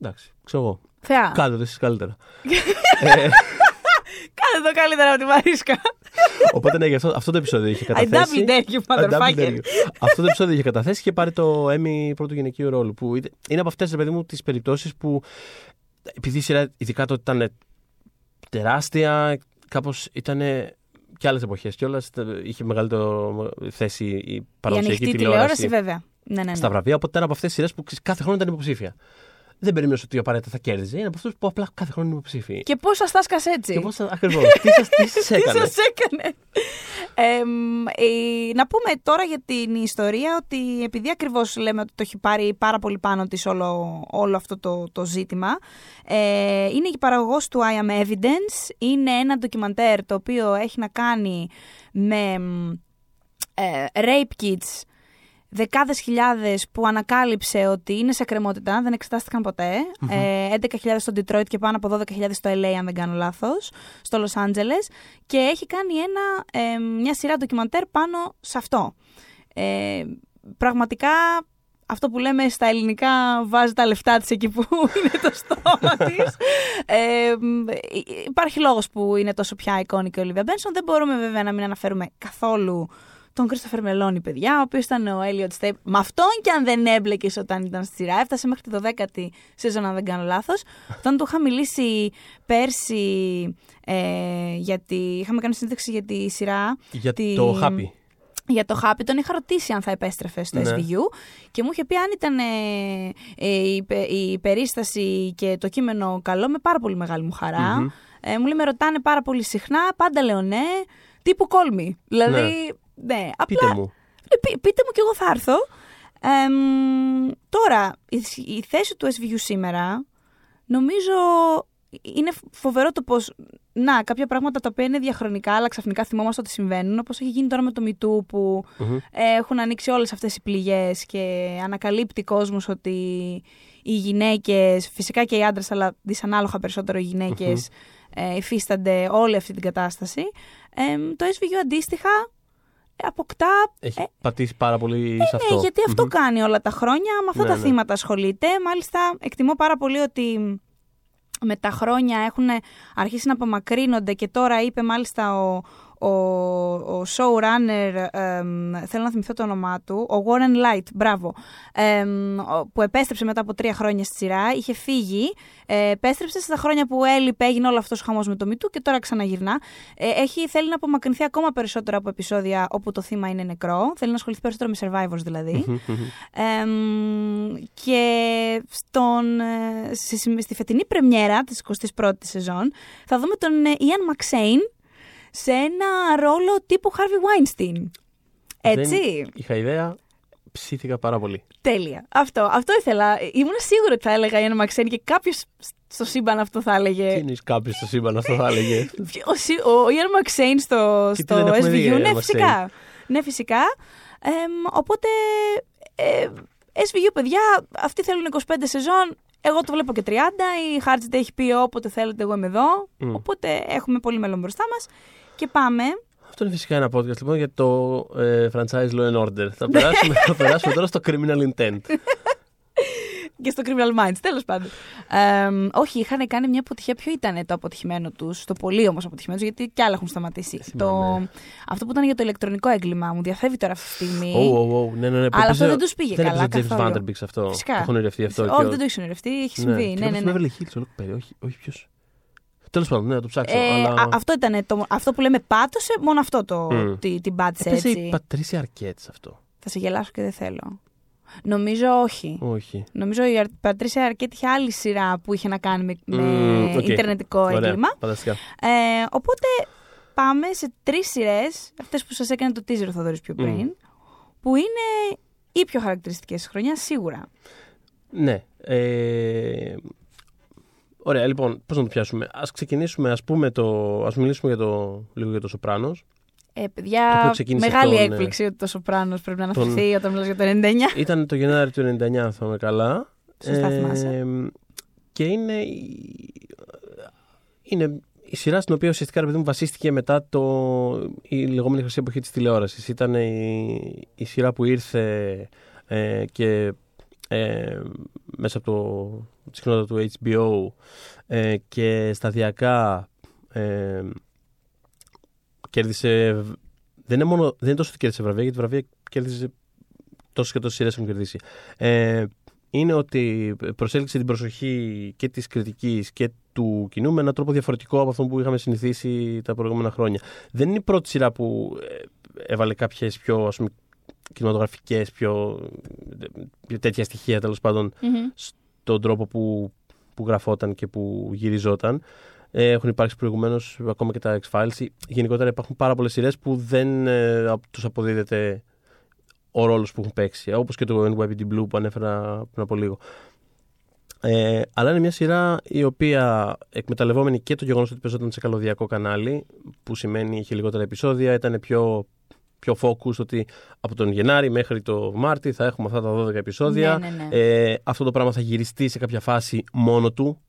εντάξει, ξέρω εγώ. Θεά. Κάντε το εσείς καλύτερα. <laughs> ε, Κάνε το καλύτερα από τη Μαρίσκα. οπότε ναι, γι' αυτό, αυτό το επεισόδιο είχε I καταθέσει. double dare you, Α, double motherfucker. dare you. Αυτό το επεισόδιο είχε καταθέσει και πάρει το Emmy πρώτου γυναικείου ρόλου. Που είναι είναι από αυτές, ρε παιδί μου, τις περιπτώσεις που επειδή η σειρά, ειδικά τότε ήταν τεράστια, κάπως ήταν και άλλες εποχές κιόλας. Είχε μεγαλύτερο θέση η Η παραδοσιακή ανοιχτή τηλεόραση τηλεόραση, βέβαια. Ναι, ναι, ναι. στα βραβεία. Οπότε ήταν από αυτές τις σειρές που ξέρεις, κάθε χρόνο ήταν υποψήφια. Δεν περίμενε ότι απαραίτητα θα κέρδιζε. Είναι από αυτούς που απλά κάθε χρόνο είναι υποψήφιοι. Και πώς σας τάσκα έτσι; Και πώς ακριβώς. τι σα τι σας <laughs> Τι έκανε; σας έκανε; Εμ, ε, να πούμε τώρα για την ιστορία ότι επειδή ακριβώς λέμε ότι το έχει πάρει πάρα πολύ πάνω της όλο, όλο αυτό το, το ζήτημα ε, είναι η παραγωγός του I Am Evidence είναι ένα ντοκιμαντέρ το οποίο έχει να κάνει με μ, ε, rape kits δεκάδες χιλιάδες που ανακάλυψε ότι είναι σε κρεμότητα, δεν εξετάστηκαν ποτέ. Ε, 11.000 στο Detroit και πάνω από 12.000 στο LA, αν δεν κάνω λάθος, στο Los Angeles. Και έχει κάνει ένα, ε, μια σειρά ντοκιμαντέρ πάνω σε αυτό. Ε, πραγματικά αυτό που λέμε στα ελληνικά βάζει τα λεφτά της εκεί που <laughs> είναι το στόμα της. Ε, μ, υπάρχει λόγος που είναι τόσο πια εικόνικη η Olivia Benson. Δεν μπορούμε βέβαια να μην αναφέρουμε καθόλου τον Κρίστοφερ Μελώνη, παιδιά, ο οποίος ήταν ο Έλιοτ Στέιπ. Με αυτόν και αν δεν έμπλεκες όταν ήταν στη σειρά, έφτασε μέχρι τη 12η σεζόν, αν δεν κάνω λάθος. Όταν του είχα μιλήσει πέρσι, ε, γιατί είχαμε κάνει συνέντευξη για τη σειρά. Για τη- το Happy. Για το Happy τον είχα ρωτήσει αν θα επέστρεφε στο Ναι. SVU και μου είχε πει αν ήταν ε, ε, η, πε- η περίσταση και το κείμενο καλό με πάρα πολύ μεγάλη μου χαρά. Μμμ. Ε, μου λέει με ρωτάνε πάρα πολύ συχνά, πάντα λέω ναι, τύπου call me. Δηλαδή, ναι, απλά Πείτε μου. ε, πεί- πείτε μου και εγώ θα έρθω. Εμ, τώρα, η, η θέση του SVU σήμερα, νομίζω είναι φοβερό το πως, να, κάποια πράγματα τα οποία είναι διαχρονικά, αλλά ξαφνικά θυμόμαστε ότι συμβαίνουν, όπως έχει γίνει τώρα με το MeToo που Μμμ. ε, έχουν ανοίξει όλες αυτές οι πληγές και ανακαλύπτει κόσμος ότι οι γυναίκες, φυσικά και οι άντρες, αλλά δυσανάλογα περισσότερο οι γυναίκες, ε, υφίστανται όλη αυτή την κατάσταση. Ε, το SVU αντίστοιχα ε, αποκτά Έχει ε, πατήσει πάρα πολύ σε αυτό. ναι, γιατί αυτό Μμμ. κάνει όλα τα χρόνια, με αυτά Ναι, τα ναι. θύματα ασχολείται. Μάλιστα, εκτιμώ πάρα πολύ ότι με τα χρόνια έχουν αρχίσει να απομακρύνονται και τώρα είπε μάλιστα ο, ο, ο showrunner, εμ, θέλω να θυμηθώ το όνομά του, ο Warren Light, μπράβο, εμ, ο- που επέστρεψε μετά από τρία χρόνια στη σειρά, είχε φύγει, ε, επέστρεψε στα χρόνια που έλειπε, έγινε όλο αυτός ο χαμός με το MeToo και τώρα ξαναγυρνά. Ε, έχει, θέλει να απομακρυνθεί ακόμα περισσότερο από επεισόδια όπου το θύμα είναι νεκρό, θέλει να ασχοληθεί περισσότερο με survivors δηλαδή. Μμμ, μμμ. Εμ, και στον, ε, στη, στη φετινή πρεμιέρα της 21ης σεζόν θα δούμε τον ε, Ian McShane σε ένα ρόλο τύπου Harvey Weinstein. Έτσι. Δεν είχα ιδέα, ψήθηκα πάρα πολύ. Τέλεια. Αυτό, αυτό ήθελα. Ήμουν σίγουρη ότι θα έλεγα Ian McShane και κάποιος στο σύμπαν αυτό θα Τι έλεγε. είναι κάποιος στο σύμπαν, αυτό θα έλεγε; <laughs> Ο, Σι- ο Ian McShane στο, Και τι στο δεν έχουμε δει, SVU. Ian Ναι, McShane; φυσικά. Ναι, φυσικά. Εμ, οπότε, ε, SVU, παιδιά, αυτοί θέλουν 25 σεζόν. Εγώ το βλέπω και 30. Η Hardjet έχει πει όποτε θέλετε, εγώ είμαι εδώ. Μμ. Οπότε έχουμε πολύ μέλλον μπροστά μας. Και πάμε. Αυτό είναι φυσικά ένα podcast λοιπόν για το ε, franchise Law and Order. Θα περάσουμε, <laughs> θα περάσουμε τώρα στο criminal intent. Και στο Criminal Minds, τέλος πάντων. Ε, όχι, είχαν κάνει μια αποτυχία. Ποιο ήταν το αποτυχημένο τους, το πολύ όμως αποτυχημένο, γιατί κι άλλα έχουν σταματήσει. Δεν Το, θυμάμαι. αυτό που ήταν για το ηλεκτρονικό έγκλημα, μου διαφεύγει τώρα αυτή τη στιγμή. Ω, ω, ω, ναι, ναι, ναι. Αλλά αυτό Έπαιζε- δεν τους πήγε δεν καλά έπαιζε ο James καθόλου. Vanderbeek αυτό. Φυσικά. Το έχουν ονειρευτεί αυτό. Όχι, δεν το έχεις ονειρευτεί, έχει συμβεί. Ναι, ναι, ναι. Beverly Hills, ολόκληρη περίοδο. Όχι, όχι ποιος. Τέλος πάντων, ναι, να το ψάξω. Ε, αλλά... α- αυτό ήταν το, αυτό που λέμε πάτωσε, μόνο αυτό το, Μμ. τι- την πάτησε Έπαιζε έτσι. η Πατρίσια Αρκέτς αυτό. Θα σε γελάσω και δεν θέλω. Νομίζω όχι. Όχι. Νομίζω η Αρ- Πατρίσια Αρκέτ είχε άλλη σειρά που είχε να κάνει με, με Μμ, οκ. ιντερνετικό Ωραία, έγκλημα. Φανταστικά. Ε, οπότε πάμε σε τρεις σειρές, αυτές που σας έκανε το teaser ο Θοδωρής πιο πριν, Μμ. που είναι οι πιο χαρακτηριστικές της χρονιάς σίγουρα. Ναι. Ε... Ωραία, λοιπόν, πώς να το πιάσουμε; Ας ξεκινήσουμε, ας πούμε, το... ας μιλήσουμε για το... λίγο για το Σοπράνο. Ε, Το παιδιά, οποίο ξεκίνησε μεγάλη τον, ε, έκπληξη ότι το Σοπράνο πρέπει να τον- αναφερθεί όταν μιλάς για το 99. Ήταν το Γενάρη του 99, αν θυμάμαι καλά. Σωστά θυμάσαι. Και είναι η... είναι η σειρά στην οποία ουσιαστικά ρε παιδί μου βασίστηκε μετά το... η λεγόμενη χρυσή εποχή της τηλεόρασης. Ήταν η, η σειρά που ήρθε ε, και ε, μέσα από το, της συχνότητα του HBO ε, και σταδιακά ε, κέρδισε... Δεν είναι, μόνο, δεν είναι τόσο ότι κέρδισε βραβεία, γιατί βραβεία κέρδισε τόσες και τόσες σειρές έχουν κερδίσει. Ε, είναι ότι προσέλκυσε την προσοχή και της κριτικής και του κοινού με έναν τρόπο διαφορετικό από αυτό που είχαμε συνηθίσει τα προηγούμενα χρόνια. Δεν είναι η πρώτη σειρά που ε, έβαλε κάποιες πιο ας πούμε, κινηματογραφικές, πιο ε, τέτοια στοιχεία τέλος πάντων Μμμ. στον τρόπο που, που γραφόταν και που γυριζόταν. Ε, έχουν υπάρξει προηγουμένως ακόμα και τα X-Files. Γενικότερα υπάρχουν πάρα πολλές σειρές που δεν ε, τους αποδίδεται ο ρόλος που έχουν παίξει. Όπως και το NYPD Blue που ανέφερα πριν από λίγο. Ε, αλλά είναι μια σειρά η οποία εκμεταλλευόμενη και το γεγονός ότι παίζονταν σε καλωδιακό κανάλι, που σημαίνει είχε λιγότερα επεισόδια, ήταν πιο, πιο focus ότι από τον Γενάρη μέχρι το Μάρτι θα έχουμε αυτά τα 12 επεισόδια. Ναι, ναι, ναι. Ε, αυτό το πράγμα θα γυριστεί σε κάποια φάση μόνο του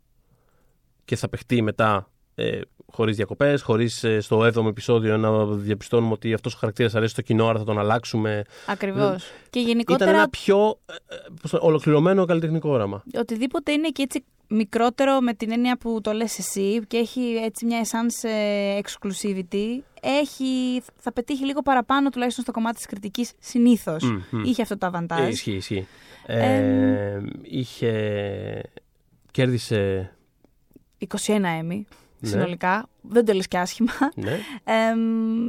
και θα παιχτεί μετά ε, χωρίς διακοπές, χωρίς ε, στο 7ο επεισόδιο να διαπιστώνουμε ότι αυτός ο χαρακτήρας αρέσει στο κοινό, άρα θα τον αλλάξουμε. Ακριβώς. Και Ήταν γενικότερα ένα πιο ε, ε, πώς το- ολοκληρωμένο καλλιτεχνικό όραμα. οτιδήποτε είναι και έτσι μικρότερο με την έννοια που το λες εσύ και έχει έτσι μια essence ε, exclusivity, έχει, θα πετύχει λίγο παραπάνω τουλάχιστον στο κομμάτι της κριτικής συνήθως. Μμ, μμ. Είχε αυτό το Ε, αβαντάζ. ισχύει, ισχύει. Ε, είχε... Κέρδισε... 21 Emmy Ναι. συνολικά. Δεν το λες και άσχημα. Ναι. Εμ,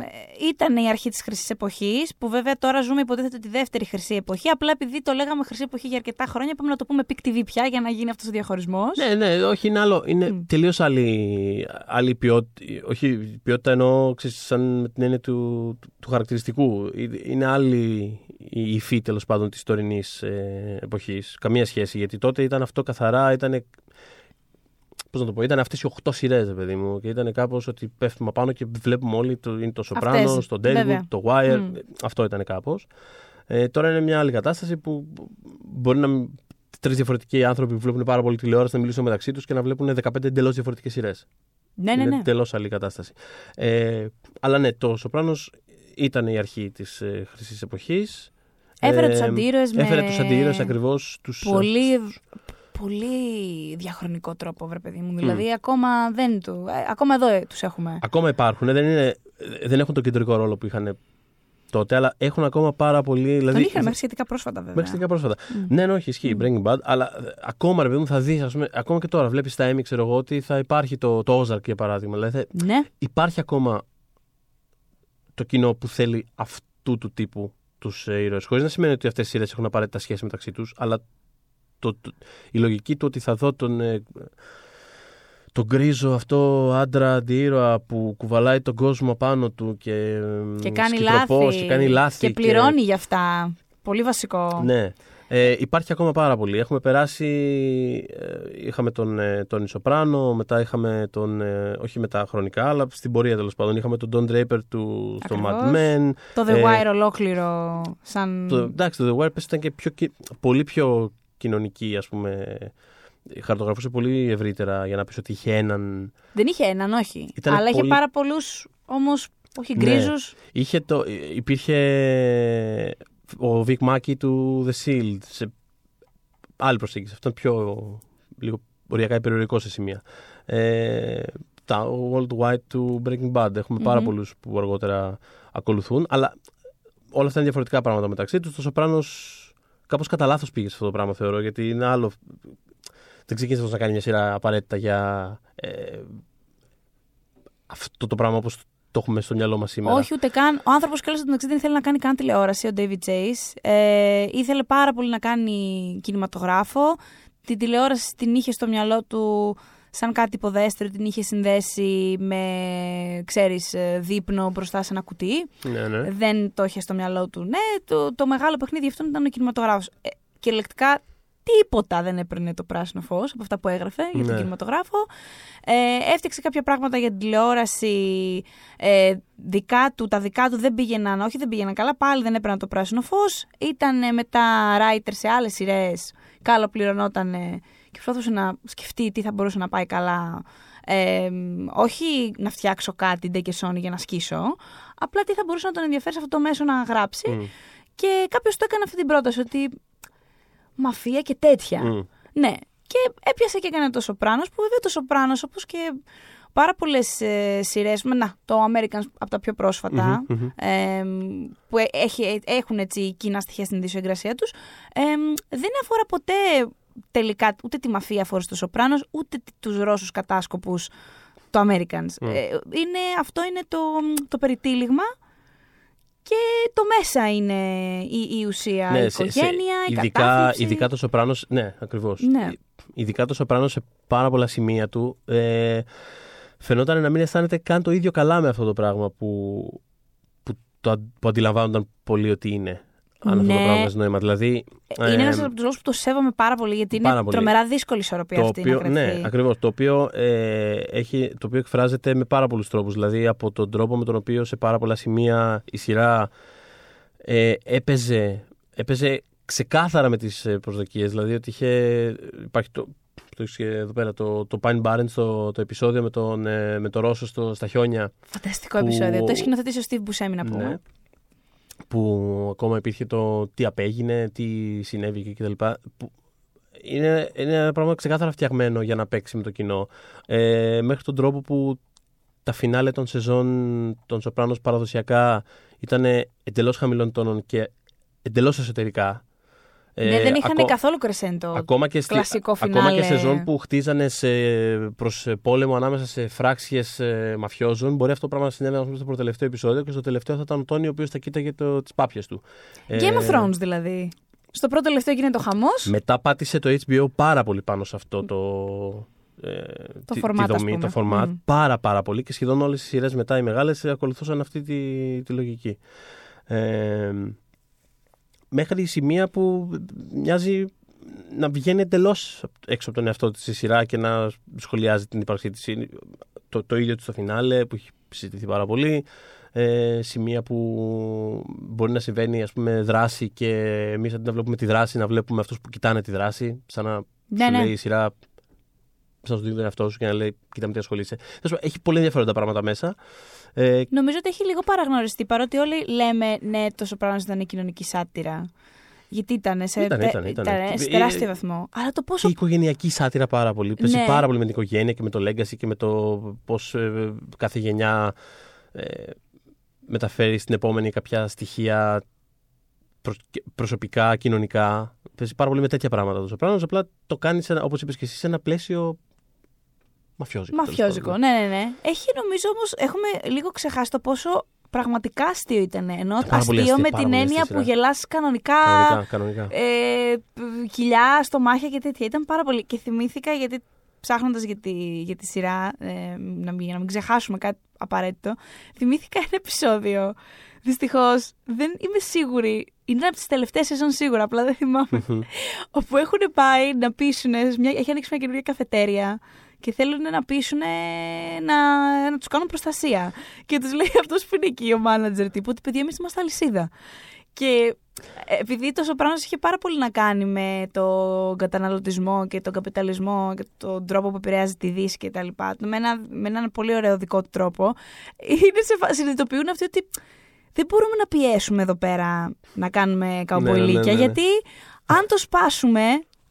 ήταν η αρχή της χρυσής εποχής, που βέβαια τώρα ζούμε υποτίθεται τη δεύτερη χρυσή εποχή. Απλά επειδή το λέγαμε χρυσή εποχή για αρκετά χρόνια, πάμε να το πούμε Pick TV πια για να γίνει αυτός ο διαχωρισμός. Ναι, ναι, όχι, είναι άλλο. Είναι Μμ. τελείως άλλη, άλλη ποιότητα. Όχι, ποιότητα εννοώ ξέρεις, σαν με την έννοια του, του, του χαρακτηριστικού. Ε, Είναι άλλη η υφή τέλος πάντων της τωρινής ε, εποχής. Καμία σχέση. Γιατί τότε ήταν αυτό καθαρά, ήταν. Πώς να το πω, ήταν αυτές οι 8 σειρές, παιδί μου. Και ήταν κάπως ότι πέφτουμε πάνω και βλέπουμε όλοι. Το, είναι το Σοπράνο, Αυτές, το βέβαια. Deadwood, το Wire. Μμ. Αυτό ήταν κάπως. Ε, τώρα είναι μια άλλη κατάσταση που μπορεί να μην- τρεις διαφορετικοί άνθρωποι που βλέπουν πάρα πολύ τηλεόραση να μιλήσουν μεταξύ τους και να βλέπουν 15 εντελώς διαφορετικές σειρές. ναι, ναι. Είναι ναι. εντελώς άλλη κατάσταση. Ε, αλλά ναι, το Σοπράνο ήταν η αρχή της ε, χρυσής εποχής. Έφερε τους αντίρροες με Έφερε τους αντίρροε ακριβώς. Τους, πολύ, πολύ διαχρονικό τρόπο, βρε παιδί μου. Δηλαδή, ακόμα δεν του. ε, ακόμα εδώ ε, τους έχουμε. Ακόμα υπάρχουν. Δεν, είναι, δεν έχουν τον κεντρικό ρόλο που είχαν τότε, αλλά έχουν ακόμα πάρα πολύ. Δηλαδή, Τον είχαν μέχρι σχετικά πρόσφατα, βέβαια. Μέχρι σχετικά πρόσφατα. Μμ. Ναι, ναι, όχι, ισχύει. Breaking Bad. Αλλά ε, ακόμα ρε παιδί μου θα δεις, ακόμα και τώρα, βλέπεις τα Emmy, ξέρω εγώ, ότι θα υπάρχει το, το Ozark για παράδειγμα. Δηλαδή, θα- Ναι, υπάρχει ακόμα το κοινό που θέλει αυτού του τύπου τους ε, ήρωες. Χωρίς να σημαίνει ότι αυτές οι σειρές έχουν απαραίτητα σχέση μεταξύ τους, αλλά το, το- η λογική του ότι θα δω τον. Ε, τον γκρίζο αυτό άντρα αντιήρωα που κουβαλάει τον κόσμο πάνω του και, ε, και κάνει σκητροπός λάθη. και κάνει λάθη Και πληρώνει γι' αυτά. Πολύ βασικό. ναι. Ε, υπάρχει ακόμα πάρα πολύ. Έχουμε περάσει. Ε, είχαμε τον, ε, τον Ισοπράνο, μετά είχαμε τον. Ε, όχι μετά χρονικά, αλλά στην πορεία τέλος πάντων. Είχαμε τον Don Draper του, στο Ακριβώς. Mad Men. Το The Ε, Wire ολόκληρο σαν... Το, εντάξει, το The Wire πες ήταν και πιο, κι- πολύ πιο κοινωνική, ας πούμε. Χαρτογραφούσε πολύ ευρύτερα για να πεις ότι είχε έναν. Δεν είχε έναν, όχι. Ήταν Αλλά είχε πολύ- πάρα πολλούς όμως, όχι Ναι. γκρίζους. Είχε το, υπήρχε ο Vic Mackey του The Shield σε άλλη προσέγγιση. Αυτό είναι πιο λίγο οριακά υπερορικό σε σημεία. Ε, τα World Wide του Breaking Bad. Έχουμε πάρα Μμμ. πολλούς που αργότερα ακολουθούν. Αλλά όλα αυτά είναι διαφορετικά πράγματα μεταξύ τους. Το Σοπράνο κάπως κατά λάθος πήγε σε αυτό το πράγμα, θεωρώ. Γιατί είναι άλλο. Δεν ξεκίνησε αυτός να κάνει μια σειρά απαραίτητα για ε, αυτό το πράγμα όπως το έχουμε στο μυαλό μας σήμερα. Όχι, ούτε καν. Ο άνθρωπος κιόλα στο μεταξύ δεν ήθελε να κάνει καν τηλεόραση, ο David Chase. Ε, ήθελε πάρα πολύ να κάνει κινηματογράφο. Την τηλεόραση την είχε στο μυαλό του σαν κάτι υποδέστερο, την είχε συνδέσει με, ξέρεις, ε, δείπνο μπροστά σε ένα κουτί. Ναι, ναι. Δεν το είχε στο μυαλό του. Ναι, το, το μεγάλο παιχνίδι αυτό ήταν ο κινηματογράφος. Ε, κυριολεκτικά τίποτα δεν έπαιρνε το πράσινο φως από αυτά που έγραφε για τον Ναι. κινηματογράφο. Ε, έφτιαξε κάποια πράγματα για την τηλεόραση ε, δικά του, τα δικά του δεν πήγαιναν, όχι δεν πήγαιναν καλά, πάλι δεν έπαιρναν το πράσινο φως. Ήταν ε, μετά writer σε άλλες σειρές, καλοπληρωνόταν και προσπαθούσε να σκεφτεί τι θα μπορούσε να πάει καλά. Ε, όχι να φτιάξω κάτι ντε και Sony για να σκίσω, απλά τι θα μπορούσε να τον ενδιαφέρει σε αυτό το μέσο να γράψει. Μμ. Και κάποιος του έκανε αυτή την πρόταση ότι μαφία και τέτοια. Μμ. Ναι. Και έπιασε και έκανε το Σοπράνος, που βέβαια το Σοπράνος, όπως και πάρα πολλές ε, σειρές, με, να, το Americans από τα πιο πρόσφατα, Μμμ, μμμ. ε, που ε- έχει, έχουν έτσι κοινά στοιχεία στην ιδιοσυγκρασία τους, ε, δεν αφορά ποτέ τελικά ούτε τη μαφία αφορά το Σοπράνος, ούτε τ- τους Ρώσους κατάσκοπους το Americans. Μμ. Ε, είναι, αυτό είναι το, το περιτύλιγμα και το μέσα είναι η, η ουσία, η Ναι, σε- σε- οικογένεια, η ειδικά, κατάθλιψη. ειδικά το Σοπράνο. Ναι, ακριβώς. Ναι. Ειδικά το Σοπράνο σε πάρα πολλά σημεία του ε, φαινόταν να μην αισθάνεται καν το ίδιο καλά με αυτό το πράγμα που, που, το, αν- που αντιλαμβάνονταν πολύ ότι είναι. Αν αυτό το Ναι. πράγμα έχει νόημα. Δηλαδή. Είναι ε, ένας από τους λόγους που το σέβομαι πάρα πολύ, γιατί είναι πάρα πολύ. τρομερά δύσκολη ισορροπία το αυτή οποίο, να ναι, κρατηθεί. ακριβώς, το οποίο, ε, έχει, το οποίο εκφράζεται με πάρα πολλούς τρόπους. Δηλαδή από τον τρόπο με τον οποίο σε πάρα πολλά σημεία η σειρά ε, έπαιζε, έπαιζε ξεκάθαρα με τις ε, προσδοκίες. Δηλαδή ότι είχε, υπάρχει το, το έχεις και εδώ πέρα, το, το Pine Barrens, το, το επεισόδιο με τον, ε, με τον Ρώσο στο, στα χιόνια. Φανταστικό που- επεισόδιο. Το έχει σκηνοθετήσει ο Steve Buscemi να πούμε. Ναι. Που ακόμα υπήρχε το τι απέγινε, τι συνέβη και κτλ. Που είναι, είναι ένα πράγμα ξεκάθαρα φτιαγμένο για να παίξει με το κοινό. Ε, μέχρι τον τρόπο που τα φινάλε των σεζόν των Σοπράνος παραδοσιακά ήταν εντελώς χαμηλών τόνων και εντελώς εσωτερικά. Ναι, δεν είχαν ακό- καθόλου κρεσέντο. Ακόμα και, στη- κλασικό ακόμα και φινάλε. σεζόν που χτίζανε σε, προς ε, πόλεμο ανάμεσα σε φράξιες ε, μαφιόζων, μπορεί αυτό το πράγμα να συνέβαινε ας πούμε, στο προτελευταίο επεισόδιο και στο τελευταίο θα ήταν ο Τόνι ο οποίος θα κοίταγε το, τις πάπιες του. Game Ε, of Thrones δηλαδή. Στο πρώτο τελευταίο γίνεται ο χαμός. Μετά πάτησε το HBO πάρα πολύ πάνω σε αυτό το, ε, Το τη, format, τη ας δομή, πούμε. το format. Μμμ. Πάρα πάρα πολύ και σχεδόν όλες οι σειρές μετά οι μεγάλες ακολουθούσαν αυτή τη, τη λογική. Ε, μέχρι η σημεία που μοιάζει να βγαίνει εντελώς έξω από τον εαυτό της η σειρά και να σχολιάζει την ύπαρξή της. Είναι Το, το ίδιο του στο φινάλε που έχει συζητηθεί πάρα πολύ. Ε, σημεία που μπορεί να συμβαίνει ας πούμε δράση και εμείς αντί να βλέπουμε τη δράση να βλέπουμε αυτούς που κοιτάνε τη δράση σαν να Ναι, σου ναι. λέει η σειρά σαν να σου δίνει τον εαυτό σου και να λέει κοίτα με τι ασχολείσαι. Τέλος πάντων, Έχει πολύ ενδιαφέροντα πράγματα μέσα. Ε, Νομίζω ότι έχει λίγο παραγνωριστεί παρότι όλοι λέμε ναι, το Σοπράνο ήταν κοινωνική σάτυρα. Γιατί ήταν σε, Ήταν, τε- ήταν, ήταν. σε Ε, τεράστιο ε, βαθμό. Αλλά το και πόσο. η οικογενειακή σάτυρα πάρα πολύ. Παίζει Ναι. πάρα πολύ με την οικογένεια και με το legacy και με το πώς κάθε γενιά ε, μεταφέρει στην επόμενη κάποια στοιχεία προ- και- προσωπικά, κοινωνικά. Παίζει πάρα πολύ με τέτοια πράγματα το Σοπράνος. Απλά το κάνεις, όπως είπες και εσύ, σε ένα πλαίσιο μαφιόζικο. τέλος Μαφιόζικο, πάντων. ναι, ναι, ναι. Έχει νομίζω όμως, έχουμε λίγο ξεχάσει το πόσο πραγματικά αστείο ήταν. Ενώ Πάρα πολύ αστείο αστείο, με πάρα την πολύ έννοια αστεία που σειρά. γελάς κανονικά. Κανονικά, κανονικά. ε, π- κοιλιά, στομάχια και τέτοια. Ήταν πάρα πολύ. Και θυμήθηκα γιατί ψάχνοντας για τη, για τη σειρά, ε, να μην, για να μην ξεχάσουμε κάτι απαραίτητο, θυμήθηκα ένα επεισόδιο. Δυστυχώς δεν είμαι σίγουρη. Είναι από τις τελευταίες σεζόν σίγουρα, απλά δεν θυμάμαι. όπου έχουν πάει να πείσουν. Μια, έχει ανοίξει μια καινούργια καφετέρια και θέλουν να πείσουν να, να τους κάνουν προστασία. Και τους λέει αυτός που είναι εκεί, ο μάνατζερ τύπου, ότι παιδιά, εμείς είμαστε αλυσίδα. Και ε, επειδή το Σοπράνος είχε πάρα πολύ να κάνει με τον καταναλωτισμό και τον καπιταλισμό και τον τρόπο που επηρεάζει τη Δύση και τα λοιπά, με, ένα, με έναν πολύ ωραίο δικό του τρόπο, είναι σε, φα- συνειδητοποιούν αυτοί ότι δεν μπορούμε να πιέσουμε εδώ πέρα να κάνουμε καουμπολίκια, ναι, ναι, ναι. γιατί αν το σπάσουμε,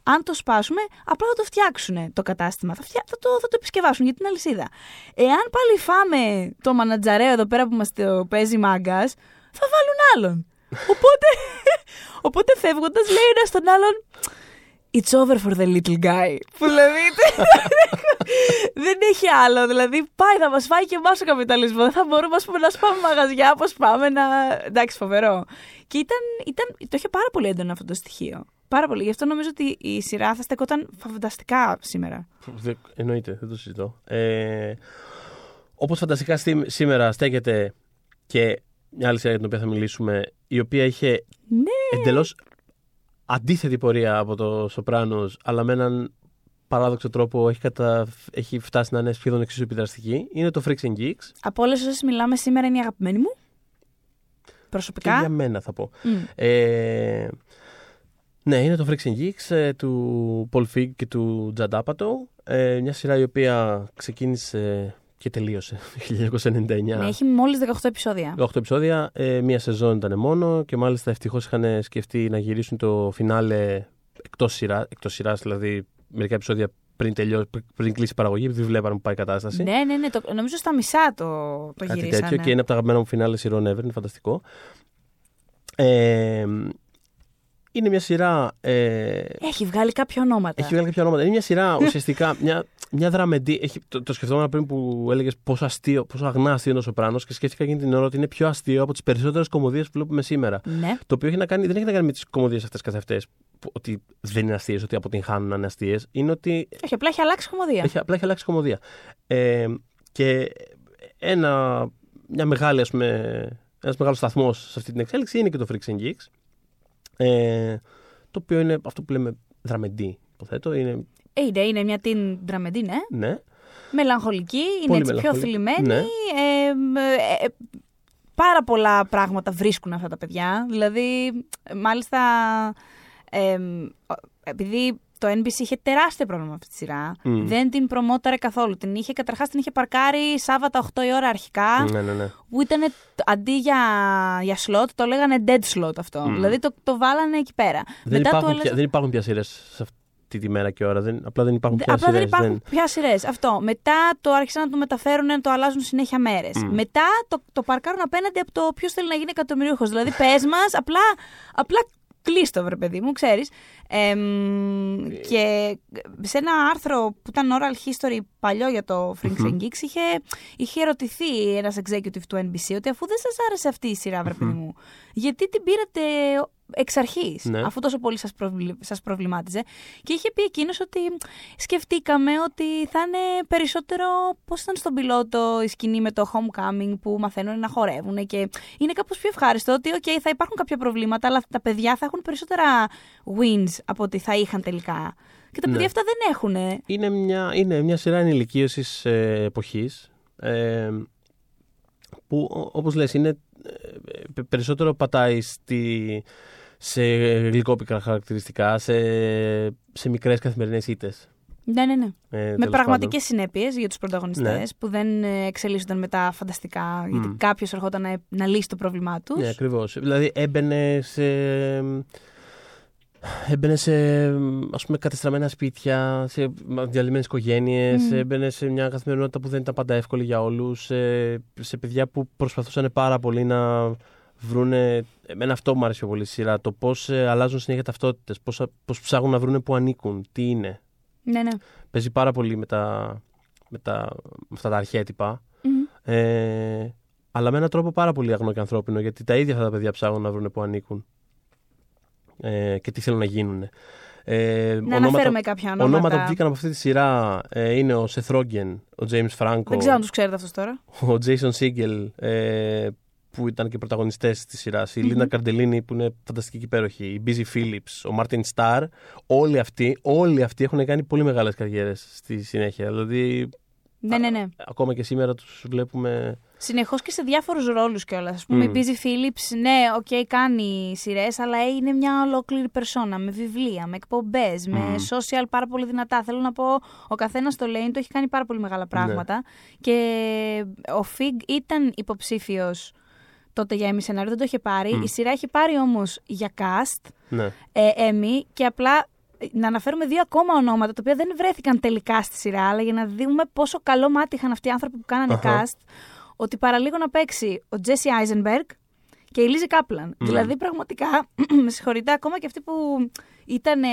αν το σπάσουμε, απλά θα το φτιάξουν το κατάστημα. Θα, φτιά... θα, το, θα το επισκευάσουν για την αλυσίδα. Εάν πάλι φάμε το μανατζαρέο εδώ πέρα που μας το παίζει μάγκας, θα βάλουν άλλον. <laughs> Οπότε, οπότε φεύγοντας, λέει ένας στον άλλον. It's over for the little guy. Που δηλαδή δεν έχει άλλο. Δηλαδή πάει, θα μας φάει και εμάς ο καπιταλισμός. Δεν θα μπορούμε ας πούμε, να σπάμε μαγαζιά όπω πάμε να. Εντάξει, φοβερό. Και ήταν, ήταν, το είχε πάρα πολύ έντονο αυτό το στοιχείο. Πάρα πολύ. Γι' αυτό νομίζω ότι η σειρά θα στεκόταν φανταστικά σήμερα. Δε- Εννοείται, δεν το συζητώ. Ε, Όπως φανταστικά στη- σήμερα στέκεται και μια άλλη σειρά για την οποία θα μιλήσουμε, η οποία είχε Ναι. εντελώς αντίθετη πορεία από το Σοπράνος, αλλά με έναν παράδοξο τρόπο έχει, κατα... έχει φτάσει να είναι σχεδόν εξίσου επιδραστική, είναι το Freaks and Geeks. Από όλες όσες μιλάμε σήμερα είναι η αγαπημένη μου. Και Προσωπικά. για μένα θα πω. Μμ. Ε, ναι, είναι το Freaks and Geeks ε, του Paul Fig και του Judd Apatow. Ε, μια σειρά η οποία ξεκίνησε και τελείωσε <laughs> το 1999. Ναι, έχει μόλις 18 επεισόδια. 8 επεισόδια, ε, μία σεζόν ήταν μόνο και μάλιστα ευτυχώς είχαν σκεφτεί να γυρίσουν το φινάλε εκτός σειρά, εκτός σειράς, δηλαδή μερικά επεισόδια πριν, τελειώ, πριν- πριν κλείσει η παραγωγή, επειδή βλέπαν που πάει η κατάσταση. Ναι, ναι, ναι. Το, νομίζω στα μισά το, το Κάτι γυρίσανε. τέτοιο και είναι από τα αγαπημένα μου φινάλε σειρών ever, είναι φανταστικό. Ε, είναι μια σειρά. Ε, Έχει βγάλει κάποια ονόματα. έχει βγάλει κάποια ονόματα. Είναι μια σειρά <laughs> ουσιαστικά, μια, μια δραμεντή. Έχει, το, το σκεφτόμουν πριν που έλεγες πόσο αστείο, πόσο αγνά αστείο είναι ο Σοπράνος και σκέφτηκα εκείνη την ώρα ότι είναι πιο αστείο από τις περισσότερες κομμωδίες που βλέπουμε σήμερα. Ναι. Το οποίο έχει να κάνει, δεν έχει να κάνει με τις κομμωδίες αυτές καθ' αυτές, που- ότι δεν είναι αστείες, ότι αποτυγχάνουν να είναι αστείες. Είναι ότι Όχι, απλά έχει αλλάξει κομμωδία. έχει, απλά έχει αλλάξει κομμωδία. Ε, και ένα, μια μεγάλη, ας πούμε, ένας μεγάλος σταθμός σε αυτή την εξέλιξη είναι και το Freaks and Geeks. Ε, το οποίο είναι αυτό που λέμε δραμεντή, υποθέτω. Είναι, Ε, είναι, είναι μια την δραμεντή, ναι. ναι, Μελαγχολική, είναι Πολύ έτσι πιο μελαγχολική. θλιμμένη. Ναι. Ε, μ, ε, ε, πάρα πολλά πράγματα βρίσκουν αυτά τα παιδιά. Δηλαδή, ε, μάλιστα, ε, μ, ο- επειδή το NBC είχε τεράστιο πρόβλημα με αυτή τη σειρά, Μμ. δεν την προμόταρε καθόλου. Την είχε, καταρχάς την είχε παρκάρει Σάββατα 8 η ώρα αρχικά, ναι, ναι, ναι. που ήταν αντί για, για slot, το λέγανε dead slot αυτό. Μμ. Δηλαδή το, το βάλανε εκεί πέρα. Δεν, Μετά υπάρχουν του πια, άλλαζε- δεν υπάρχουν πια σειρές σε αυτή τη μέρα και ώρα. Δεν, απλά δεν υπάρχουν Δε- πια Απλά δεν σειρές. υπάρχουν πια σειρές. Αυτό. Μετά το άρχισαν να το μεταφέρουν, να το αλλάζουν συνέχεια μέρες. Μμ. Μετά το, το παρκάρουν απέναντι από το ποιος θέλει να γίνει εκατομμυρίουχος. Δηλαδή, πες μας, απλά, απλά κλείστο, βρε παιδί μου, ξέρεις. και σε ένα άρθρο που ήταν oral history παλιό για το Freaks and Geeks, είχε, είχε ερωτηθεί ένας executive του NBC ότι αφού δεν σας άρεσε αυτή η σειρά, βρε παιδί μου, γιατί την πήρατε εξ αρχής, Ναι. αφού τόσο πολύ σας προβλη... σας προβλημάτιζε. Και είχε πει εκείνος ότι σκεφτήκαμε ότι θα είναι περισσότερο πώς ήταν στον πιλότο η σκηνή με το homecoming που μαθαίνουν να χορεύουν και είναι κάπως πιο ευχάριστο ότι okay, θα υπάρχουν κάποια προβλήματα αλλά τα παιδιά θα έχουν περισσότερα wins από ότι θα είχαν τελικά. Και τα Ναι. παιδιά αυτά δεν έχουν. Είναι μια, είναι μια σειρά ενηλικίωσης ε, εποχής ε, που ο- όπως λες είναι ε, πε- περισσότερο πατάει στη, σε γλυκόπικρα χαρακτηριστικά, σε, σε μικρές καθημερινές ήττες. Ναι, ναι, ναι. Ε, με πραγματικές συνέπειες για τους πρωταγωνιστές Ναι. που δεν ε, εξελίσσονταν μετά φανταστικά, γιατί Μμ. κάποιος ερχόταν να, να λύσει το πρόβλημά τους. Ναι, ακριβώς. Δηλαδή έμπαινε σε... Έμπαινε σε ας πούμε κατεστραμμένα σπίτια, σε διαλυμένες οικογένειες, Μμ. έμπαινε σε μια καθημερινότητα που δεν ήταν πάντα εύκολη για όλους, σε, σε παιδιά που προσπαθούσαν πάρα πολύ να βρούνε, εμένα αυτό μου άρεσε πιο πολύ στη σειρά, το πώς ε, αλλάζουν συνέχεια ταυτότητες, πώς, πώς ψάχνουν να βρούνε που ανήκουν, τι είναι. Ναι, ναι. Παίζει πάρα πολύ με, τα, με, τα, με αυτά τα αρχέτυπα. Μμμ. Ε, αλλά με έναν τρόπο πάρα πολύ αγνό και ανθρώπινο, γιατί τα ίδια αυτά τα παιδιά ψάχνουν να βρουν που ανήκουν ε, και τι θέλουν να γίνουν. Ε, Να αναφέρουμε κάποια ονόματα. ονόματα που βγήκαν από αυτή τη σειρά ε, είναι ο Seth Rogen, ο James Franco, Δεν ξέρω αν τους ξέρετε αυτούς τώρα. ο Jason Segel, ε, που ήταν και πρωταγωνιστές της σειράς, η Linda Cardellini που είναι φανταστική και υπέροχη, η Busy Phillips, ο Martin Starr, όλοι αυτοί, όλοι αυτοί έχουν κάνει πολύ μεγάλες καριέρες στη συνέχεια. Δηλαδή, Ναι, ναι, ναι. ακόμα και σήμερα τους βλέπουμε Συνεχώς και σε διάφορους ρόλους κιόλας. Ας πούμε, Μμ. η Busy Philipps, ναι, οκ, κάνει σειρές, αλλά είναι μια ολόκληρη περσόνα με βιβλία, με εκπομπές, με Μμ. social πάρα πολύ δυνατά. Θέλω να πω, ο καθένας το λέει, το έχει κάνει πάρα πολύ μεγάλα πράγματα. Και ο Φιγκ ήταν υποψήφιος τότε για Emmy σενάριο, δεν το είχε πάρει. Μμ. Η σειρά έχει πάρει όμως για cast, ναι, ε, Emmy, και απλά να αναφέρουμε δύο ακόμα ονόματα, τα οποία δεν βρέθηκαν τελικά στη σειρά, αλλά για να δούμε πόσο καλό μάτι είχαν αυτοί οι άνθρωποι που κάνανε cast, ότι παραλίγο να παίξει ο Τζέσι Άιζενμπεργκ και η Λίζη Κάπλαν. Δηλαδή, πραγματικά, <clears throat> με συγχωρείτε, ακόμα και αυτοί που ήταν,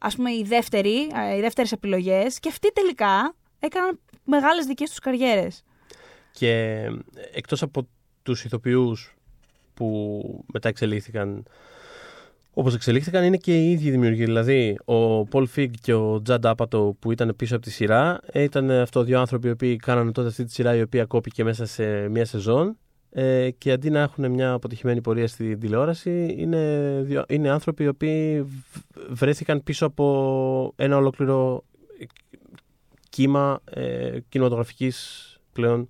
ας πούμε, οι, δεύτεροι, ε, οι δεύτερες επιλογές, και αυτοί τελικά έκαναν μεγάλες δικές τους καριέρες. Και ε, εκτός από τους ηθοποιούς που μετά εξελίχθηκαν όπως εξελίχθηκαν είναι και οι ίδιοι δημιουργοί. Δηλαδή, ο Πολ Φιγκ και ο Τζαντ Άπατο που ήταν πίσω από τη σειρά ήταν αυτό δύο άνθρωποι οι οποίοι κάνανε τότε αυτή τη σειρά η οποία κόπηκε μέσα σε μία σεζόν ε, και αντί να έχουν μια αποτυχημένη πορεία στην τηλεόραση είναι, είναι άνθρωποι οι οποίοι βρέθηκαν πίσω από ένα ολόκληρο κύμα ε, κινηματογραφικής πλέον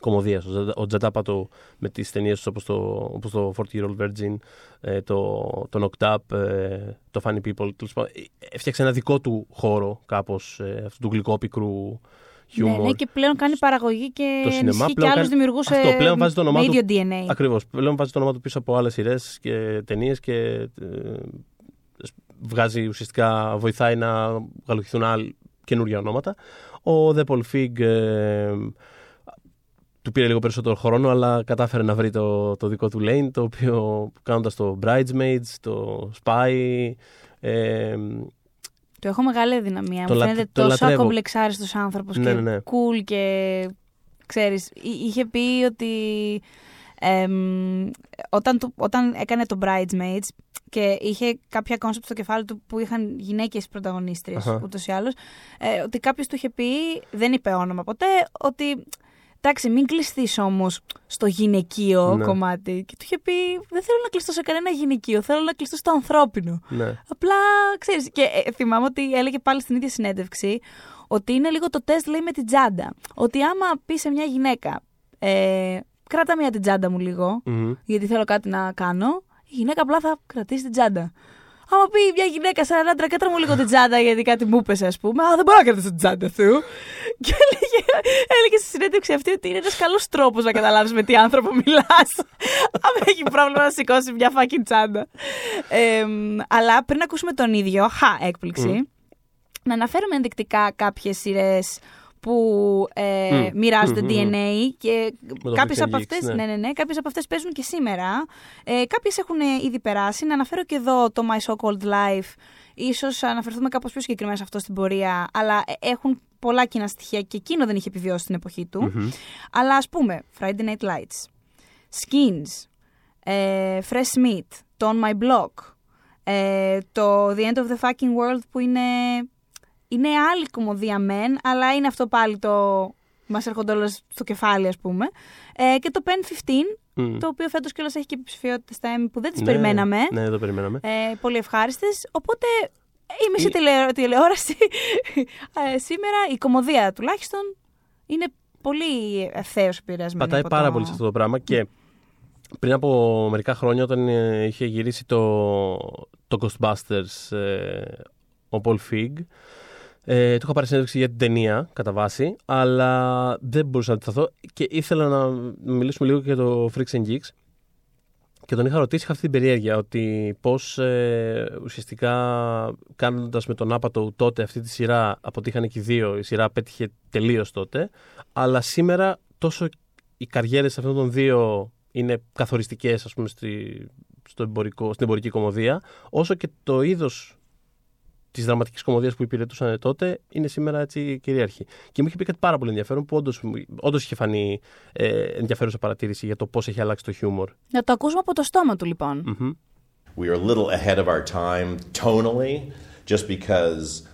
κομμωδίας. Ο Τζατάπατο με τις ταινίες τους όπως το, όπως το 40 Year Old Virgin, ε, το, το Knocked Up, ε, το Funny People. Έφτιαξε ένα δικό του χώρο κάπως ε, αυτού του γλυκόπικρου χιούμορ. Ναι, ναι, και πλέον κάνει παραγωγή και το σινεμά, και άλλους δημιουργούς Αυτό, πλέον βάζει το όνομά με ίδιο DNA. Ακριβώς. Πλέον βάζει το όνομα του πίσω από άλλες σειρές και ταινίες και βγάζει ουσιαστικά, βοηθάει να γαλουχηθούν άλλοι καινούργια ονόματα. Ο δε Paul Feig του πήρε λίγο περισσότερο χρόνο, αλλά κατάφερε να βρει το, το δικό του lane, το οποίο κάνοντας το Bridesmaids, το Spy. Ε, του έχω μεγάλη αδυναμία. Μου φαίνεται τόσο ακομπλεξάριστος άνθρωπος ναι, και ναι, ναι. cool και ξέρεις, είχε πει ότι όταν, όταν έκανε το Bridesmaids και είχε κάποια κόνσεπτ στο κεφάλι του που είχαν γυναίκες πρωταγωνίστριες uh-huh. ούτως ή άλλως, ε, ότι κάποιος του είχε πει, δεν είπε όνομα ποτέ, ότι Εντάξει, μην κλειστείς όμως στο γυναικείο ναι. κομμάτι. Και του είχε πει: Δεν θέλω να κλειστώ σε κανένα γυναικείο. Θέλω να κλειστώ στο ανθρώπινο. Ναι. Απλά ξέρεις. Και ε, θυμάμαι ότι έλεγε πάλι στην ίδια συνέντευξη ότι είναι λίγο το τεστ, λέει, με την τσάντα. Ότι άμα πεις σε μια γυναίκα, ε, κράτα μια την τσάντα μου λιγο γιατί θέλω κάτι να κάνω, η γυναίκα απλά θα κρατήσει την τσάντα. Άμα πει μια γυναίκα σαν άντρα, κάτρα μου λίγο την τσάντα γιατί κάτι μου είπε, ας πούμε. Α, δεν μπορώ να κρατήσω την τσάντα του. Και έλεγε, έλεγε στη συνέντευξη αυτή ότι είναι ένας καλός τρόπος να καταλάβεις με τι άνθρωπο μιλάς. Αν έχει πρόβλημα να σηκώσει μια fucking τσάντα. Ε, αλλά πριν ακούσουμε τον ίδιο, χα, έκπληξη. Να αναφέρουμε ενδεικτικά κάποιες σειρές που ε, μοιραζονται DNA και κάποιες από, αυτές, ναι. Ναι, ναι, κάποιες από αυτές παίζουν και σήμερα. Ε, κάποιες έχουν ήδη περάσει. Να αναφέρω και εδώ το My So Called Life. Ίσως αναφερθούμε κάπως πιο συγκεκριμένα σε αυτό στην πορεία, αλλά ε, έχουν πολλά κοινά στοιχεία και εκείνο δεν είχε επιβιώσει στην εποχή του. Αλλά ας πούμε, Friday Night Lights, Skins, ε, Fresh Meat, το On My Block, ε, το The End of the Fucking World που είναι είναι άλλη κομμωδία μεν, αλλά είναι αυτό πάλι το. Μας έρχονται όλα στο κεφάλι, ας πούμε. Ε, και το Pen 15, το οποίο φέτος κιόλας έχει και υποψηφιότητε στα Emmy που δεν τις ναι, περιμέναμε. Ναι, το περιμέναμε. Ε, πολύ ευχάριστες. Οπότε η μισή η... τηλεόραση <laughs> ε, σήμερα, η κομμωδία τουλάχιστον, είναι πολύ ευθέως επηρεασμένη. Πατάει πάρα το... πολύ σε αυτό το πράγμα και πριν από μερικά χρόνια όταν ε, είχε γυρίσει το, το Ghostbusters ε, ο Paul Fig ε, του είχα πάρει συνέντευξη για την ταινία, κατά βάση, αλλά δεν μπορούσα να αντισταθώ και ήθελα να μιλήσουμε λίγο για το Freaks and Geeks. Και τον είχα ρωτήσει, είχα αυτή την περιέργεια, ότι πώς ε, ουσιαστικά κάνοντας με τον άπατο τότε αυτή τη σειρά, από ότι είχαν και δύο, η σειρά πέτυχε τελείως τότε, αλλά σήμερα τόσο οι καριέρες αυτών των δύο είναι καθοριστικές, ας πούμε, στη, στο εμπορικό, στην εμπορική κομμωδία, όσο και το είδος της δραματικής κομμωδίας που υπηρετούσαν τότε είναι σήμερα έτσι κυρίαρχη. Και μου είχε πει κάτι πάρα πολύ ενδιαφέρον που όντως είχε φανεί ε, ενδιαφέρουσα παρατήρηση για το πώς έχει αλλάξει το χιούμορ. Να το ακούσουμε από το στόμα του λοιπόν. Mm-hmm. We are a little ahead of our time tonally, just because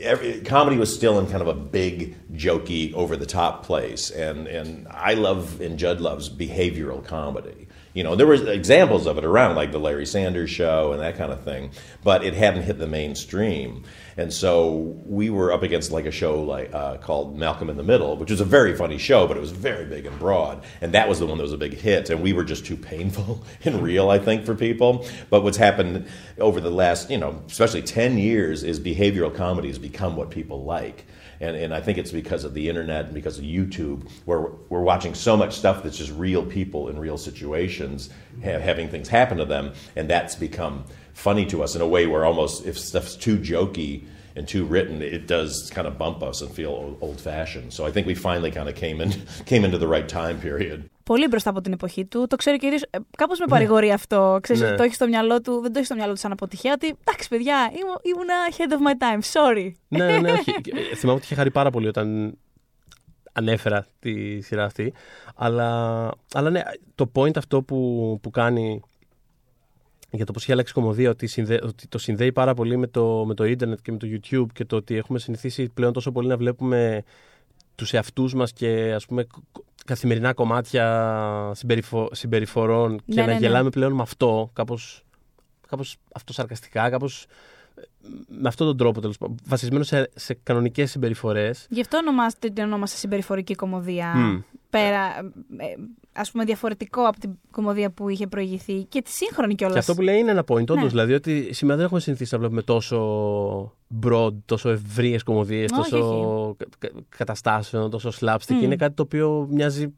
every, comedy was still in kind of a big, jokey, over the top place. And, and I love, and Judd loves behavioral comedy. You know, there were examples of it around, like the Larry Sanders show and that kind of thing, but it hadn't hit the mainstream. And so we were up against like a show like uh, called Malcolm in the Middle, which was a very funny show, but it was very big and broad. And that was the one that was a big hit. And we were just too painful <laughs> and real, I think, for people. But what's happened over the last, you know, especially ten years, is behavioral comedy has become what people like. And, and I think it's because of the internet and because of YouTube, where we're, watching so much stuff that's just real people in real situations ha- having things happen to them, and that's become funny to us in a way where almost if stuff's too jokey and too written, it does kind of bump us and feel old fashioned. So I think we finally kind of came in <laughs> came into the right time period. Πολύ μπροστά από την εποχή του. Το ξέρει και ο ίδιο. Κάπως με παρηγορεί αυτό. Ξέρεις, Ναι. το έχει στο μυαλό του, δεν το έχει στο μυαλό του σαν αποτυχία. Ότι εντάξει, παιδιά, ήμου- ήμουνα ahead of my time. Sorry. ναι, ναι, ναι, όχι. <laughs> Ε, Θυμάμαι ότι είχε χαρεί πάρα πολύ όταν ανέφερα τη σειρά αυτή. Αλλά, αλλά ναι, το point αυτό που, που κάνει για το πώς έχει αλλάξει η κομμωδία, ότι, συνδέ- ότι το συνδέει πάρα πολύ με το, με το ίντερνετ και με το YouTube και το ότι έχουμε συνηθίσει πλέον τόσο πολύ να βλέπουμε τους εαυτούς μας και ας πούμε κ- κ- καθημερινά κομμάτια συμπεριφο- συμπεριφορών και Ναι, να ναι, ναι. γελάμε πλέον με αυτό, κάπως, κάπως αυτοσαρκαστικά, κάπως ε, με αυτόν τον τρόπο τέλος πάντων, βασισμένο σε, σε κανονικές συμπεριφορές. Γι' αυτό ονομάζεται, την ονόμασε συμπεριφορική κομμωδία. Μμ. Πέρα, ε, ας πούμε, διαφορετικό από την κομμωδία που είχε προηγηθεί και τη σύγχρονη κιόλας. Και αυτό που λέει είναι ένα point, όντως, Ναι. δηλαδή ότι σήμερα δεν έχουμε συνηθίσει να βλέπουμε τόσο broad, τόσο ευρείες κομμωδίες, Όχι, τόσο κα- κα- καταστάσεων, τόσο slapstick. Μμ. Είναι κάτι το οποίο μοιάζει...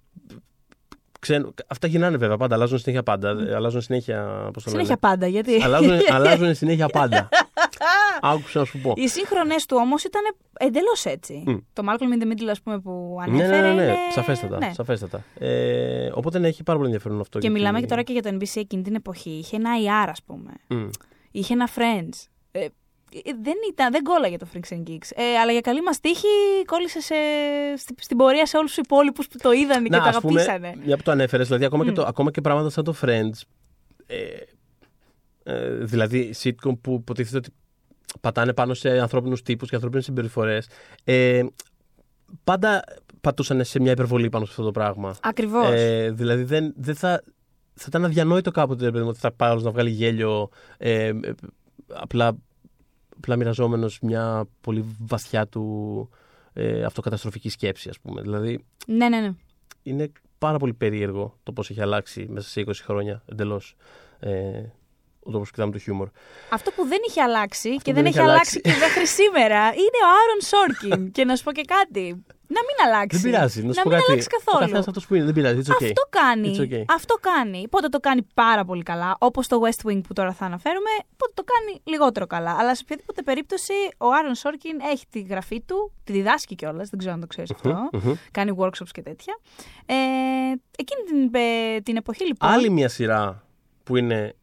Ξένο. Αυτά γυρνάνε βέβαια πάντα, αλλάζουν συνέχεια πάντα. Αλλάζουν συνέχεια. Πώς το λένε. Συνέχεια πάντα, γιατί. αλλάζουν, αλλάζουν συνέχεια πάντα. <laughs> Άκουσα να σου πω. Οι σύγχρονες του όμως ήταν εντελώς έτσι. Μμ. Το Malcolm in the Middle, ας πούμε, που Ναι, ανέφερε. ναι, ναι, ναι, είναι... σαφέστατα. ναι. σαφέστατα. Ε, οπότε ναι, έχει πάρα πολύ ενδιαφέρον αυτό. Και γιατί- μιλάμε και τώρα και για το NBC εκείνη την εποχή. Είχε ένα IR, ας πούμε. Μμ. Είχε ένα Friends. Ε, ε, δεν, ήταν, δεν κόλλαγε το Freaks and Geeks. Ε, αλλά για καλή μας τύχη κόλλησε σε, στην, στην πορεία σε όλους τους υπόλοιπους που το είδαν και Να, το ας πούμε, αγαπήσανε. μια που το ανέφερες, δηλαδή ακόμα, και Μμ. το, ακόμα και πράγματα σαν το Friends. Ε, ε, δηλαδή sitcom που υποτίθεται ότι πατάνε πάνω σε ανθρώπινους τύπους και ανθρώπινες συμπεριφορές. Ε, πάντα πατούσαν σε μια υπερβολή πάνω σε αυτό το πράγμα. Ακριβώς. Ε, δηλαδή δεν, δεν θα, θα ήταν αδιανόητο κάποτε ρε παιδί μου, ότι θα πάει άλλος να βγάλει γέλιο ε, ε, απλά, απλά μοιραζόμενος μια πολύ βαθιά του ε, αυτοκαταστροφικής σκέψης ας πούμε. Δηλαδή ναι, ναι, ναι. είναι πάρα πολύ περίεργο το πώς έχει αλλάξει μέσα σε 20 χρόνια εντελώς ε, ο τρόπος που κοιτάμε το χιούμορ. Αυτό που δεν είχε αλλάξει και που δεν, δεν έχει έχει αλλάξει αλλάξει. και μέχρι σήμερα είναι ο Άρον Σόρκιν. και να σου πω και κάτι. Να μην αλλάξει. Δεν πειράζει, να σου πω μην κάτι. αλλάξει Ο καθόλου. καθένας αυτός που είναι, δεν πειράζει, it's okay. Αυτό κάνει. It's okay. Αυτό κάνει. Πότε το κάνει πάρα πολύ καλά, όπως το West Wing που τώρα θα αναφέρουμε, πότε το κάνει λιγότερο καλά. Αλλά σε οποιαδήποτε περίπτωση ο Άρον Σόρκιν έχει τη γραφή του, τη διδάσκει κιόλας, δεν ξέρω αν το ξέρεις αυτό. μμμ. Κάνει workshops και τέτοια. Ε, εκείνη την, ε, την εποχή λοιπόν. Άλλη μια σειρά που είναι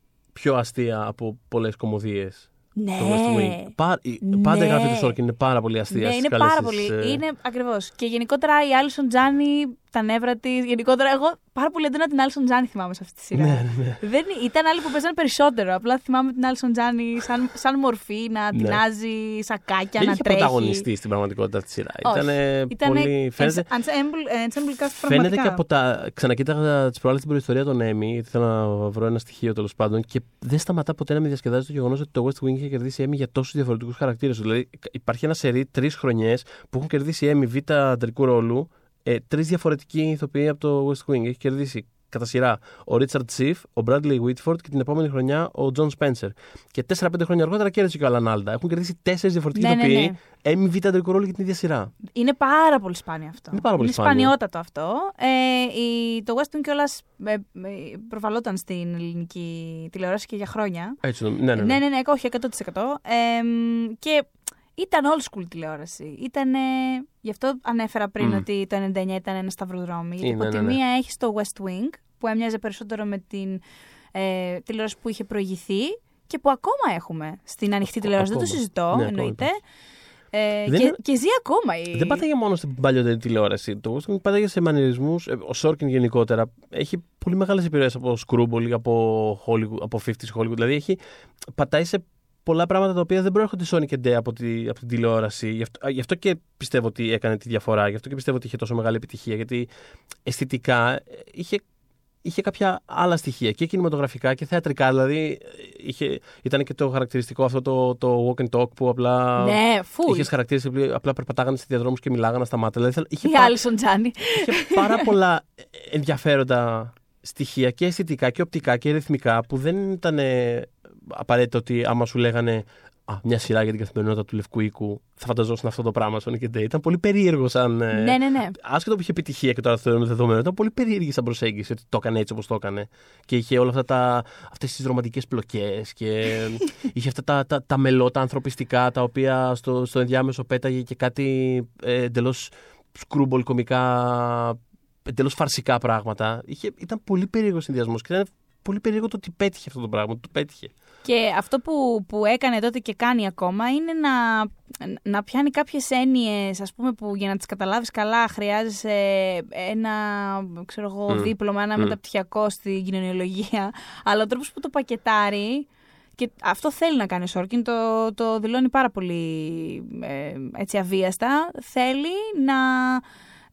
πιο αστεία από πολλές κωμωδίες. Ναι. Το West Wing. Πα- η- Πάντα η Ναι. γραφή του Σόρκιν είναι πάρα πολύ αστεία. Ναι, στις είναι καλές πάρα της, πολύ. ε, Είναι ακριβώς. Και γενικότερα η Άλισον Τζάνι, τα νεύρα της. Γενικότερα, εγώ πάρα πολύ έντονα την Άλισον Τζάνι θυμάμαι σε αυτή τη σειρά. Ναι, ναι. Δεν, ήταν άλλοι που παίζανε περισσότερο. Απλά θυμάμαι την Άλισον Τζάνι σαν, σαν μορφή να Ναι. τινάζει σακάκια, Δεν να είχε τρέχει. πρωταγωνιστή στην πραγματικότητα αυτή τη σειρά. Όχι. Ήτανε Ήτανε πολύ. Φαίνεται, ensemble- ensemble cast φαίνεται πραγματικά. και από τα. Ξανακοίταγα τις προάλλες την προϊστορία των Emmy, γιατί ήθελα να βρω ένα στοιχείο τέλος πάντων και δεν σταματά ποτέ να με διασκεδάζει το γεγονός ότι το West Wing είχε κερδίσει Emmy για τόσους διαφορετικούς χαρακτήρες. Δηλαδή υπάρχει ένα σερί τρεις χρονιές που έχουν κερδίσει Emmy β' αντρικού ρόλου, ε, τρεις διαφορετικοί ηθοποιοί από το West Wing. Έχει κερδίσει κατά σειρά ο Ρίτσαρντ Σιφ, ο Bradley Whitford και την επόμενη χρονιά ο Τζον Σπένσερ. Και 4-5 χρόνια αργότερα κέρδισε και ο Άλαν Άλντα. Έχουν κερδίσει τέσσερις διαφορετικοί Ναι, ναι, ηθοποιοί, ναι. Emmy β' αντρικού ρόλου για την ίδια σειρά. Είναι πάρα πολύ σπάνιο αυτό. Είναι πάρα πολύ σπάνιο. σπανιότατο αυτό. Ε, η, το West Wing κιόλας ε, ε, προβαλλόταν στην ελληνική τηλεόραση και για χρόνια. Έτσι, το- ναι, ναι, ναι. Ναι, ναι, ναι, όχι, 100%. Ε, μ, και ήταν old school τηλεόραση. Ήτανε, γι' αυτό ανέφερα πριν Μμ. ότι το 99 ήταν ένα σταυροδρόμι. Γιατί Είναι, από ναι, τη ναι. μία έχει το West Wing, που έμοιαζε περισσότερο με την ε, τηλεόραση που είχε προηγηθεί και που ακόμα έχουμε στην ανοιχτή τηλεόραση. Δεν το ακόμα. συζητώ, Ναι, ακόμα εννοείται. Ε, Δεν και, είναι- και ζει ακόμα η. Δεν πάταγε μόνο στην παλιότερη τηλεόραση. Το West Wing πάταγε σε μανιρισμού. Ο Σόρκιν γενικότερα έχει πολύ μεγάλες επιρροές από Screwball ή από, Hollywood, από 50s Hollywood. Δηλαδή έχει, πατάει σε πολλά πράγματα τα οποία δεν προέρχονται Sonic and Day από, τη, από την τηλεόραση. Γι αυτό, γι' αυτό και πιστεύω ότι έκανε τη διαφορά. Γι' αυτό και πιστεύω ότι είχε τόσο μεγάλη επιτυχία. Γιατί αισθητικά ε, είχε είχε κάποια άλλα στοιχεία και κινηματογραφικά και θεατρικά. Δηλαδή είχε, ήταν και το χαρακτηριστικό αυτό το, το walk and talk που απλά. Ναι, φουλ. Είχες χαρακτήρε που απλά περπατάγανε σε διαδρόμους και μιλάγανε στα μάτια. Δηλαδή, είχε, Η πά- Άλισον Τζάνι. είχε πάρα πολλά ενδιαφέροντα στοιχεία και αισθητικά και οπτικά και ρυθμικά που δεν ήταν ε, απαραίτητο ότι άμα σου λέγανε α, μια σειρά για την καθημερινότητα του Λευκού Οίκου, θα φανταζόσουν αυτό το πράγμα Sonic and Day. Ήταν πολύ περίεργο σαν. ε, Ναι, ναι, ναι. Άσχετο που είχε επιτυχία και τώρα θεωρούμε δεδομένο, ήταν πολύ περίεργη σαν προσέγγιση ότι το έκανε έτσι όπως το έκανε. Και είχε όλα αυτά τα, αυτές τις ρομαντικές πλοκές και <laughs> είχε αυτά τα, τα, τα μελώτα ανθρωπιστικά τα οποία στο, στο ενδιάμεσο πέταγε και κάτι ε, εντελώς σκρούμπολ κομικά, εντελώς φαρσικά πράγματα. Είχε, ήταν πολύ περίεργος συνδυασμός και ήταν πολύ περίεργο το ότι πέτυχε αυτό το πράγμα. Το πέτυχε. Και αυτό που, που έκανε τότε και κάνει ακόμα είναι να, να πιάνει κάποιες έννοιες, ας πούμε, που για να τις καταλάβεις καλά χρειάζεσαι ένα, ξέρω εγώ, Μμ. δίπλωμα, ένα Μμ. μεταπτυχιακό στην κοινωνιολογία. <laughs> Αλλά ο τρόπος που το πακετάρει, και αυτό θέλει να κάνει ο Σόρκιν, το, το δηλώνει πάρα πολύ ε, έτσι αβίαστα, θέλει να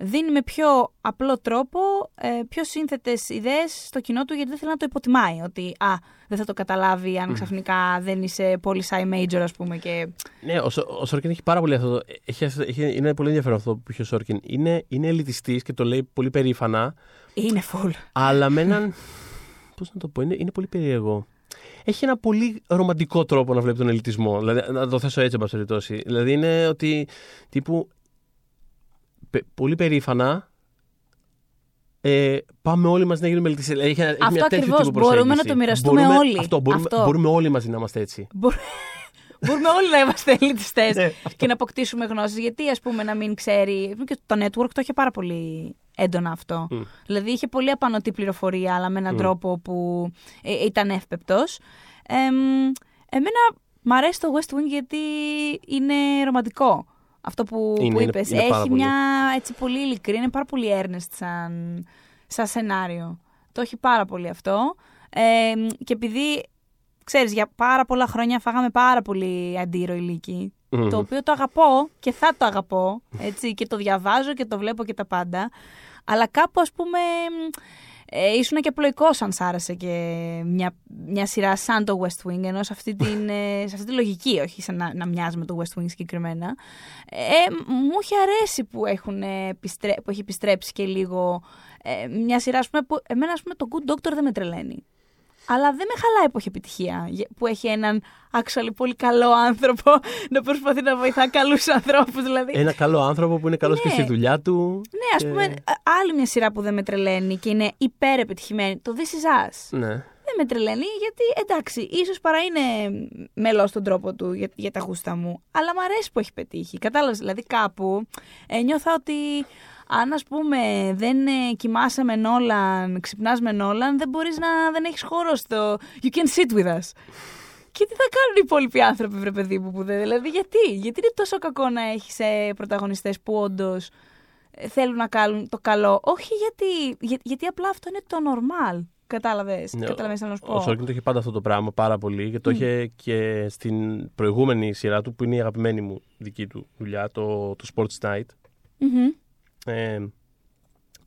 δίνει με πιο απλό τρόπο ε, πιο σύνθετες ιδέες στο κοινό του γιατί δεν θέλει να το υποτιμάει ότι α, δεν θα το καταλάβει αν ξαφνικά δεν είσαι πολύ sci major ας πούμε και Ναι, ο, Σο- ο Σόρκιν έχει πάρα πολύ αυτό. το- Έχει, έχει, είναι πολύ ενδιαφέρον αυτό που είχε ο Σόρκιν. Είναι, είναι ελιτιστής και το λέει πολύ περήφανα, είναι full. αλλά με έναν. Πώς να το πω, είναι, είναι πολύ περίεργο. Έχει ένα πολύ ρομαντικό τρόπο να βλέπει τον ελιτισμό. Δηλαδή, να το θέσω έτσι, εν πάση περιπτώσει. Δηλαδή, είναι ότι τύπου. Πε- πολύ περήφανα. Ε, πάμε όλοι μαζί να γίνουμε ελιτιστέ. Έχει, ένα- έχει Αυτό μια τέτοιου ακριβώς. τύπου Μπορούμε να προσέγγιση. το μοιραστούμε Μπορούμε- όλοι. Αυτό, μπορούμε, Αυτό. μπορούμε όλοι μαζί να είμαστε έτσι. Μπορούμε- Μπορούμε όλοι να είμαστε ελιτιστέ Ναι, <laughs> και να αποκτήσουμε γνώσεις. Γιατί, ας πούμε, να μην ξέρει. Και το network το είχε πάρα πολύ έντονα αυτό. Μμ. Δηλαδή, είχε πολύ απανοτή πληροφορία, αλλά με έναν Μμ. τρόπο που ε, ήταν εύπεπτος. εμένα μ' αρέσει το West Wing γιατί είναι ρομαντικό. Αυτό που, Είναι, που είναι- είπες. είναι πάρα έχει πολύ. μια έτσι πολύ ειλικρή, είναι πάρα πολύ earnest σαν, σαν σενάριο. Το έχει πάρα πολύ αυτό. Ε, και επειδή, ξέρεις, για πάρα πολλά χρόνια φάγαμε πάρα πολύ αντίρο ηλίκη, Μμμ. το οποίο το αγαπώ και θα το αγαπώ, έτσι, και το διαβάζω και το βλέπω και τα πάντα. Αλλά κάπου, ας πούμε, ε, ήσουν και απλοϊκός αν σ' άρεσε και μια, μια σειρά σαν το West Wing, ενώ σε αυτή, την, ε, σε αυτή τη λογική, όχι σαν να, να μοιάζει με το West Wing συγκεκριμένα. Ε, μου έχει αρέσει που, έχουν, ε, επιστρέ, που έχει επιστρέψει και λίγο ε, μια σειρά, ας πούμε, που εμένα, ας πούμε, το Good Doctor δεν με τρελαίνει. Αλλά δεν με χαλάει που έχει επιτυχία. γε- Που έχει έναν actually πολύ καλό άνθρωπο να προσπαθεί να βοηθά καλούς ανθρώπους. Δηλαδή. Ένα καλό άνθρωπο που είναι καλός και Ναι. στη δουλειά του. ναι, ας και- πούμε, α- άλλη μια σειρά που δεν με τρελαίνει και είναι υπέρ επιτυχημένη. Το This Is Us. Ναι. Δεν με τρελαίνει γιατί εντάξει, ίσως παρά είναι μελός στον τρόπο του για, για τα γούστα μου. Αλλά μου αρέσει που έχει πετύχει. Κατάλαβες, δηλαδή κάπου ε, νιώθα ότι αν ας πούμε δεν ε, κοιμάσαι με Νόλαν, ξυπνάς με Νόλαν, δεν μπορείς να δεν έχεις χώρο στο You can sit with us. Και τι θα κάνουν οι υπόλοιποι άνθρωποι, βρε παιδί μου, που δεν. Δηλαδή, γιατί, γιατί είναι τόσο κακό να έχεις ε, πρωταγωνιστές που όντως θέλουν να κάνουν το καλό; Όχι γιατί, για- γιατί απλά αυτό είναι το normal. Κατάλαβες. Ναι, Κατάλαβε να σου πω. Ο Σόρκιν το είχε πάντα αυτό το πράγμα πάρα πολύ και το είχε και στην προηγούμενη σειρά του που είναι η αγαπημένη μου δική του δουλειά, το, το Sports Night. Μμμ. Ε,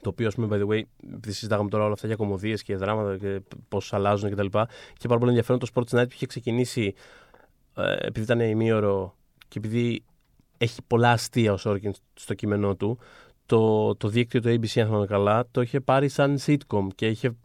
το οποίο, ας πούμε, by the way, επειδή συζητάγαμε τώρα όλα αυτά για κομμωδίες και δράματα και πώς αλλάζουν κτλ. Και, και πάρα πολύ ενδιαφέρον το Sports Night που είχε ξεκινήσει ε, επειδή ήταν ημίωρο και επειδή έχει πολλά αστεία ο Σόρκιν στο κείμενό του. Το, το δίκτυο του ABC, αν θυμάμαι καλά, το είχε πάρει σαν sitcom και είχε,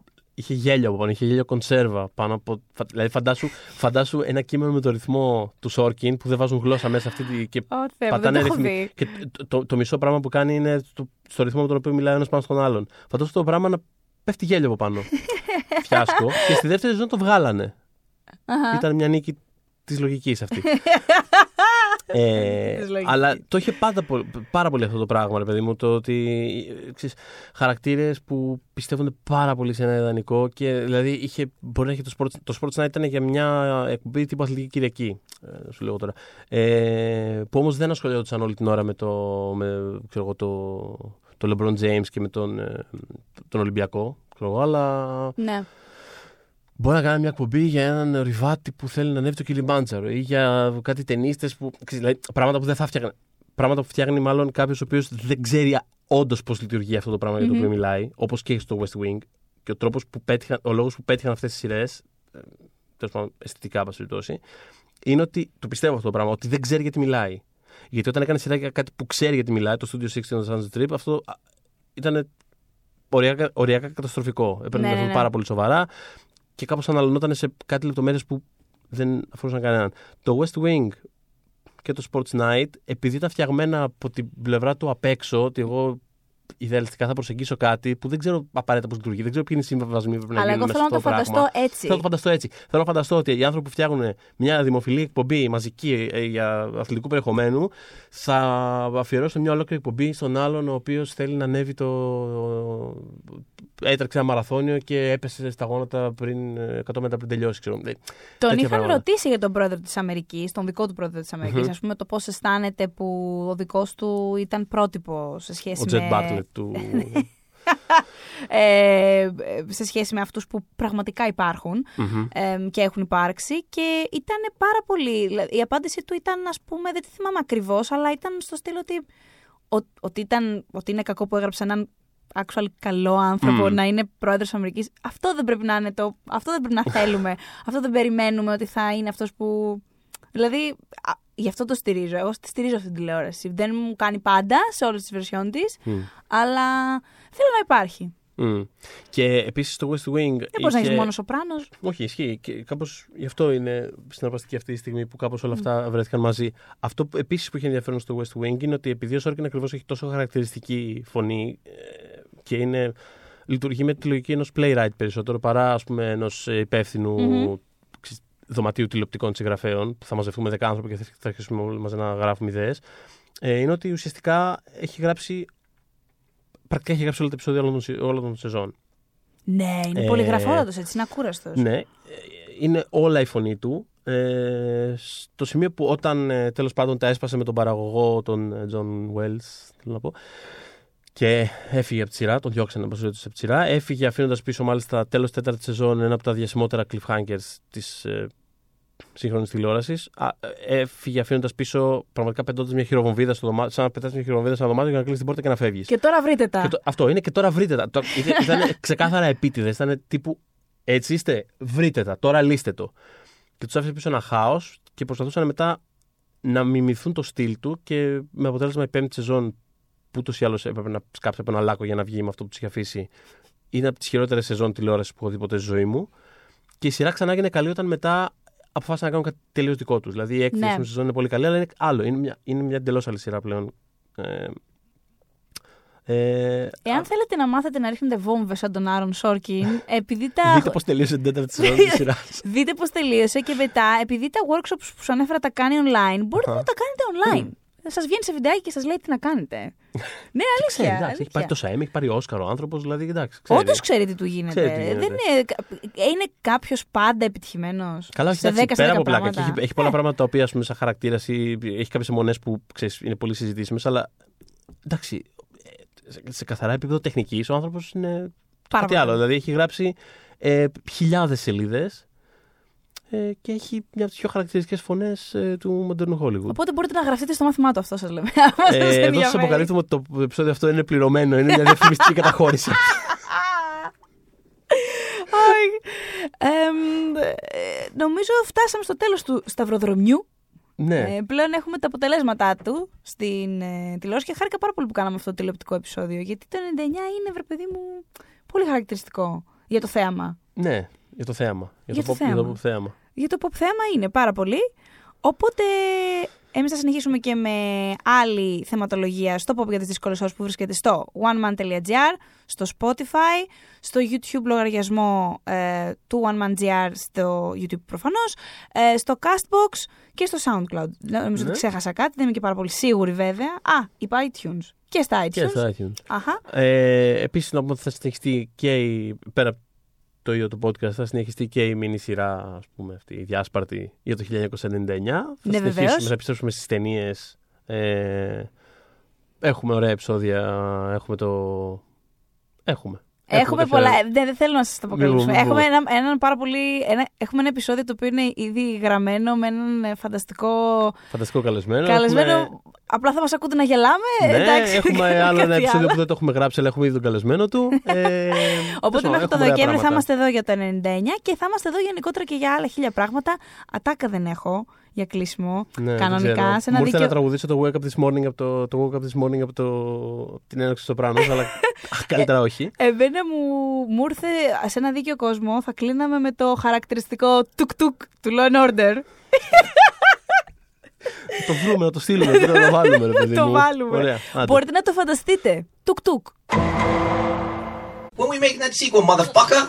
είχε γέλιο από πάνω, είχε γέλιο κονσέρβα πάνω από. φα- Δηλαδή, φαντάσου, φαντάσου ένα κείμενο με το ρυθμό του Σόρκιν που δεν βάζουν γλώσσα μέσα αυτή τη- και Ω, Θεέ μου, δεν πατάνε το έχω ρυθμι- δει. Και το, το, το μισό πράγμα που κάνει είναι στο, στο ρυθμό με τον οποίο μιλάει ο ένας πάνω στον άλλον. Φαντάσου το πράγμα να πέφτει γέλιο από πάνω. <laughs> Φιάσκο. και στη δεύτερη ζωή το βγάλανε. Αχα. Ήταν μια νίκη της λογικής αυτή. <laughs> ε, <laughs> Της λογικής. αλλά το είχε πάντα, πο- πάρα πολύ αυτό το πράγμα, ρε παιδί μου. Το ότι ξέρεις, χαρακτήρες που πιστεύουν πάρα πολύ σε ένα ιδανικό και δηλαδή είχε, μπορεί να έχει το Sports, το sports Night ήταν για μια εκπομπή τύπου Αθλητική Κυριακή. Ε, σου λέω τώρα. Ε, που όμως δεν ασχολιόντουσαν όλη την ώρα με το, με, ξέρω εγώ, το, το LeBron James και με τον, ε, τον Ολυμπιακό. Ξέρω εγώ, αλλά Ναι. Μπορεί να κάνει μια εκπομπή για έναν ριβάτη που θέλει να ανέβει το Κιλιμάντζαρο ή για κάτι ταινίστες που. ξέρεις, Δηλαδή, πράγματα που δεν θα φτιάχνει. Πράγματα που φτιάχνει μάλλον κάποιος ο οποίος δεν ξέρει όντως πώς λειτουργεί αυτό το πράγμα για το οποίο μιλάει, όπως και στο West Wing. Και ο τρόπος που πέτυχαν, ο λόγος που πέτυχαν αυτές τις σειρές, τέλος πάντων αισθητικά, πα περιπτώσει, είναι ότι το πιστεύω αυτό το πράγμα, ότι δεν ξέρει γιατί μιλάει. Γιατί όταν έκανε σειρά για κάτι που ξέρει γιατί μιλάει, το Studio 60 on the Sunset Trip, αυτό α, ήταν οριακά, οριακά καταστροφικό. Έπαιρνε Ναι, αυτό ναι, ναι. πάρα πολύ σοβαρά και κάπως αναλωνόταν σε κάτι λεπτομέρειες που δεν αφορούσαν κανέναν. Το West Wing και το Sports Night, επειδή ήταν φτιαγμένα από την πλευρά του απ' έξω, ότι εγώ ιδεαλιστικά θα προσεγγίσω κάτι που δεν ξέρω απαραίτητα πώς λειτουργεί, δεν ξέρω ποιοι είναι οι συμβασμοί που πρέπει να Αλλά γίνουν εγώ μέσα θέλω να στο το πράγμα. φανταστώ έτσι. Θέλω να το φανταστώ έτσι. Θέλω να φανταστώ ότι οι άνθρωποι που φτιάχνουν μια δημοφιλή εκπομπή μαζική ε, για αθλητικού περιεχομένου θα αφιερώσουν μια ολόκληρη εκπομπή στον άλλον ο οποίος θέλει να ανέβει το. Έτρεξε ένα μαραθώνιο και έπεσε στα γόνατα πριν, ε, 100 μέτρα πριν τελειώσει. Ξέρω. Ε, Τον τέτοια είχαν πράγματα. ρωτήσει για τον πρόεδρο της Αμερικής, τον δικό του πρόεδρο της αμερικη Μμμ. ας πούμε, το πώς αισθάνεται που ο δικός του ήταν πρότυπο σε σχέση Ο με. Τζετ Μπάρτλετ του. <laughs> ε, σε σχέση με αυτούς που πραγματικά υπάρχουν Μμμ. ε, και έχουν υπάρξει και ήταν πάρα πολύ, δηλαδή, η απάντηση του ήταν ας πούμε, δεν τη θυμάμαι ακριβώς, αλλά ήταν στο στυλ ότι, ο- ότι, ήταν, ότι είναι κακό που έγραψε έναν actual καλό άνθρωπο Μμ. να είναι πρόεδρος Αμερικής. Αυτό δεν πρέπει να είναι το, αυτό δεν πρέπει να θέλουμε. αυτό δεν περιμένουμε ότι θα είναι αυτός που... Δηλαδή, α, γι' αυτό το στηρίζω. Εγώ τη στηρίζω αυτή την τηλεόραση. Δεν μου κάνει πάντα σε όλες τις βερσιόν της, Μμ. αλλά θέλω να υπάρχει. Μμ. Και επίσης το West Wing. Δεν μπορείς να είχε- έχει μόνο σοπράνος. Όχι, ισχύει. Και κάπως γι' αυτό είναι συναρπαστική αυτή τη στιγμή που κάπως όλα αυτά βρέθηκαν μαζί. Αυτό που επίσης που έχει ενδιαφέρον στο West Wing είναι ότι επειδή ο Σόρκιν ακριβώς έχει τόσο χαρακτηριστική φωνή ε, και είναι, λειτουργεί με τη λογική ενός playwright περισσότερο παρά ας πούμε ενός υπεύθυνου Μμμ. ξε- δωματίου τηλεοπτικών συγγραφέων που θα μαζευτούμε 10 άνθρωποι και θα θα αρχίσουμε όλοι μαζί να γράφουμε ιδέες. Ε, είναι ότι ουσιαστικά έχει γράψει. Πρακτικά έχει γράψει όλα τα επεισόδια όλων των, σε- όλων των σεζόν. Ναι, είναι Ε, πολύ γραφόρατο έτσι, είναι ακούραστος. Ναι, ε, είναι όλα η φωνή του. Ε, στο σημείο που όταν ε, τέλος πάντων τα έσπασε με τον παραγωγό, τον ε, John Wells, θέλω να πω, και έφυγε από τη σειρά, τον διώξανε από τη σειρά. Έφυγε αφήνοντας πίσω μάλιστα τέλος τέταρτης σεζόν ένα από τα διασημότερα cliffhangers της ε, σύγχρονης τηλεόρασης. Έφυγε αφήνοντας πίσω πραγματικά πετώντας μια χειροβομβίδα στο δωμάτιο, σαν να πετάς μια χειροβομβίδα σε ένα δωμάτιο για να κλείσει την πόρτα και να φεύγεις. Και τώρα βρείτε τα. Και το- αυτό είναι και τώρα βρείτε τα. Το- ήταν- Ήταν <laughs> ξεκάθαρα επίτηδες. Ήταν τύπου έτσι είστε, βρείτε τα. Τώρα λύστε το. Και τους άφησε πίσω ένα χάος και προσπαθούσαν μετά να μιμηθούν το στυλ του και με αποτέλεσμα η πέμπτη σεζόν που ούτως ή άλλως έπρεπε να σκάψει από ένα λάκκο για να βγει με αυτό που τους είχε αφήσει. Είναι από τις χειρότερες σεζόν τηλεόρασης που έχω δει ποτέ στη ζωή μου. Και η σειρά ξανά έγινε καλή όταν μετά αποφάσισαν να κάνουν κάτι τελείως δικό τους. Δηλαδή η έκτη Ναι. ας πούμε, σεζόν είναι πολύ καλή, αλλά είναι άλλο. Είναι μια, είναι μια εντελώς άλλη σειρά πλέον. Ε, ε, Εάν θέλετε να μάθετε να ρίχνετε βόμβες σαν τον Άρον Σόρκιν, <laughs> επειδή τα. Δείτε πώς τελείωσε την τέταρτη σεζόν της <laughs> σειράς. Δείτε πώς τελείωσε και μετά, επειδή τα workshops που σου ανέφερα τα κάνει online, μπορείτε να τα κάνετε online. Σας βγαίνει σε βιντεάκι και σας λέει τι να κάνετε. <laughs> ναι, Ξέρει, αλήθεια. εντάξει, έχει πάρει τόσα Emmy, έχει πάρει Όσκαρο ο άνθρωπος, δηλαδή εντάξει. ξέρει. Όντως ξέρει τι του γίνεται. Ξέρει τι γίνεται. Δεν είναι είναι κάποιος πάντα επιτυχημένος. Καλά, όχι, σε 10 εντάξει, σε πέρα 10 από πλάκα. Και πράγματα. έχει, έχει πολλά πράγματα τα οποία, ας πούμε, σαν χαρακτήρας ή έχει κάποιες αιμονέ που ξέρεις, είναι πολύ συζητήσιμες, αλλά εντάξει, ε, σε, σε καθαρά επίπεδο τεχνικής ο άνθρωπος είναι Πάρα κάτι πολύ. άλλο. Δηλαδή έχει γράψει ε, χιλιάδες σελίδες ε, και έχει μια από τις πιο χαρακτηριστικές φωνές ε, του μοντέρνου Hollywood. Οπότε μπορείτε να γραφτείτε στο μάθημά του, αυτό σας λέμε. <laughs> Ε, εδώ σας αποκαλύπτουμε ότι το επεισόδιο αυτό είναι πληρωμένο, είναι μια διαφημιστική καταχώρηση. <laughs> Αϊ. Εμ, ε, νομίζω φτάσαμε στο τέλος του σταυροδρομιού. ναι. Ε, πλέον έχουμε τα αποτελέσματά του στην ε, τηλεόραση και χάρηκα πάρα πολύ που κάναμε αυτό το τηλεοπτικό επεισόδιο. Γιατί το 99 είναι, βρε παιδί μου, πολύ χαρακτηριστικό για το θέαμα. Ναι, για το θέαμα. Για, Για το, το pop, για το θέαμα. pop θέαμα. Για το pop θέαμα είναι πάρα πολύ. Οπότε εμείς θα συνεχίσουμε και με άλλη θεματολογία στο Pop για τις δύσκολες ώρες που βρίσκεται στο oneman.gr, στο Spotify, στο YouTube λογαριασμό ε, του oneman.gr, στο YouTube προφανώς, ε, στο Castbox και στο SoundCloud. Νομίζω Ναι. ότι ξέχασα κάτι, δεν είμαι και πάρα πολύ σίγουρη βέβαια. Α, είπα iTunes. Και στα iTunes. Και στα iTunes. Αχα. Ε, Επίσης, να πούμε ότι θα συνεχιστεί και η, πέρα από το ίδιο το podcast, θα συνεχιστεί και η μίνι σειρά, ας πούμε, αυτή, η διάσπαρτη για το 1999. θα, Ναι, συνεχίσουμε, βεβαίως. θα επιστρέψουμε στις ταινίες. Ε, έχουμε ωραία επεισόδια. Έχουμε το. Έχουμε. Έχουμε κάποια- πολλά. Δεν, δεν θέλω να σας το αποκαλύψουμε. Μην- μην- Έχουμε ένα, έναν πάρα πολύ. Ένα, έχουμε ένα επεισόδιο το οποίο είναι ήδη γραμμένο με έναν ε, φανταστικό Φανταστικό καλεσμένο. καλεσμένο. Έχουμε- Απλά θα μας ακούτε να γελάμε. Ναι, εντάξει, έχουμε <laughs> κάτι άλλο ένα άλλο. επεισόδιο που δεν το έχουμε γράψει, αλλά έχουμε ήδη τον καλεσμένο του. <laughs> Ε, Οπότε τέλος μέχρι το πάντων, έχουμε ωραία Δεκέμβρη θα πράγματα. είμαστε εδώ για το 99 και θα είμαστε εδώ γενικότερα και για άλλα χίλια πράγματα. Ατάκα δεν έχω. Για κλείσιμο. Ναι, δεν Κανονικά ξέρω. σε ένα Μου ήρθε δίκαιο. να τραγουδήσω το Wake Up This Morning από το, το, Woke Up This Morning από το, την έναρξη στο Πράνος, αλλά <laughs> καλύτερα όχι. Εμένα μου, μου ήρθε σε ένα δίκαιο κόσμο, θα κλείναμε με το χαρακτηριστικό τουκ-τουκ του Law and Order. <laughs> το βρούμε, να το στείλουμε, να το βάλουμε, ρε <laughs> παιδί το μου. βάλουμε. Ωραία, άντε. Μπορείτε να το φανταστείτε. Τουκ-τουκ. When we making that sequel, motherfucker?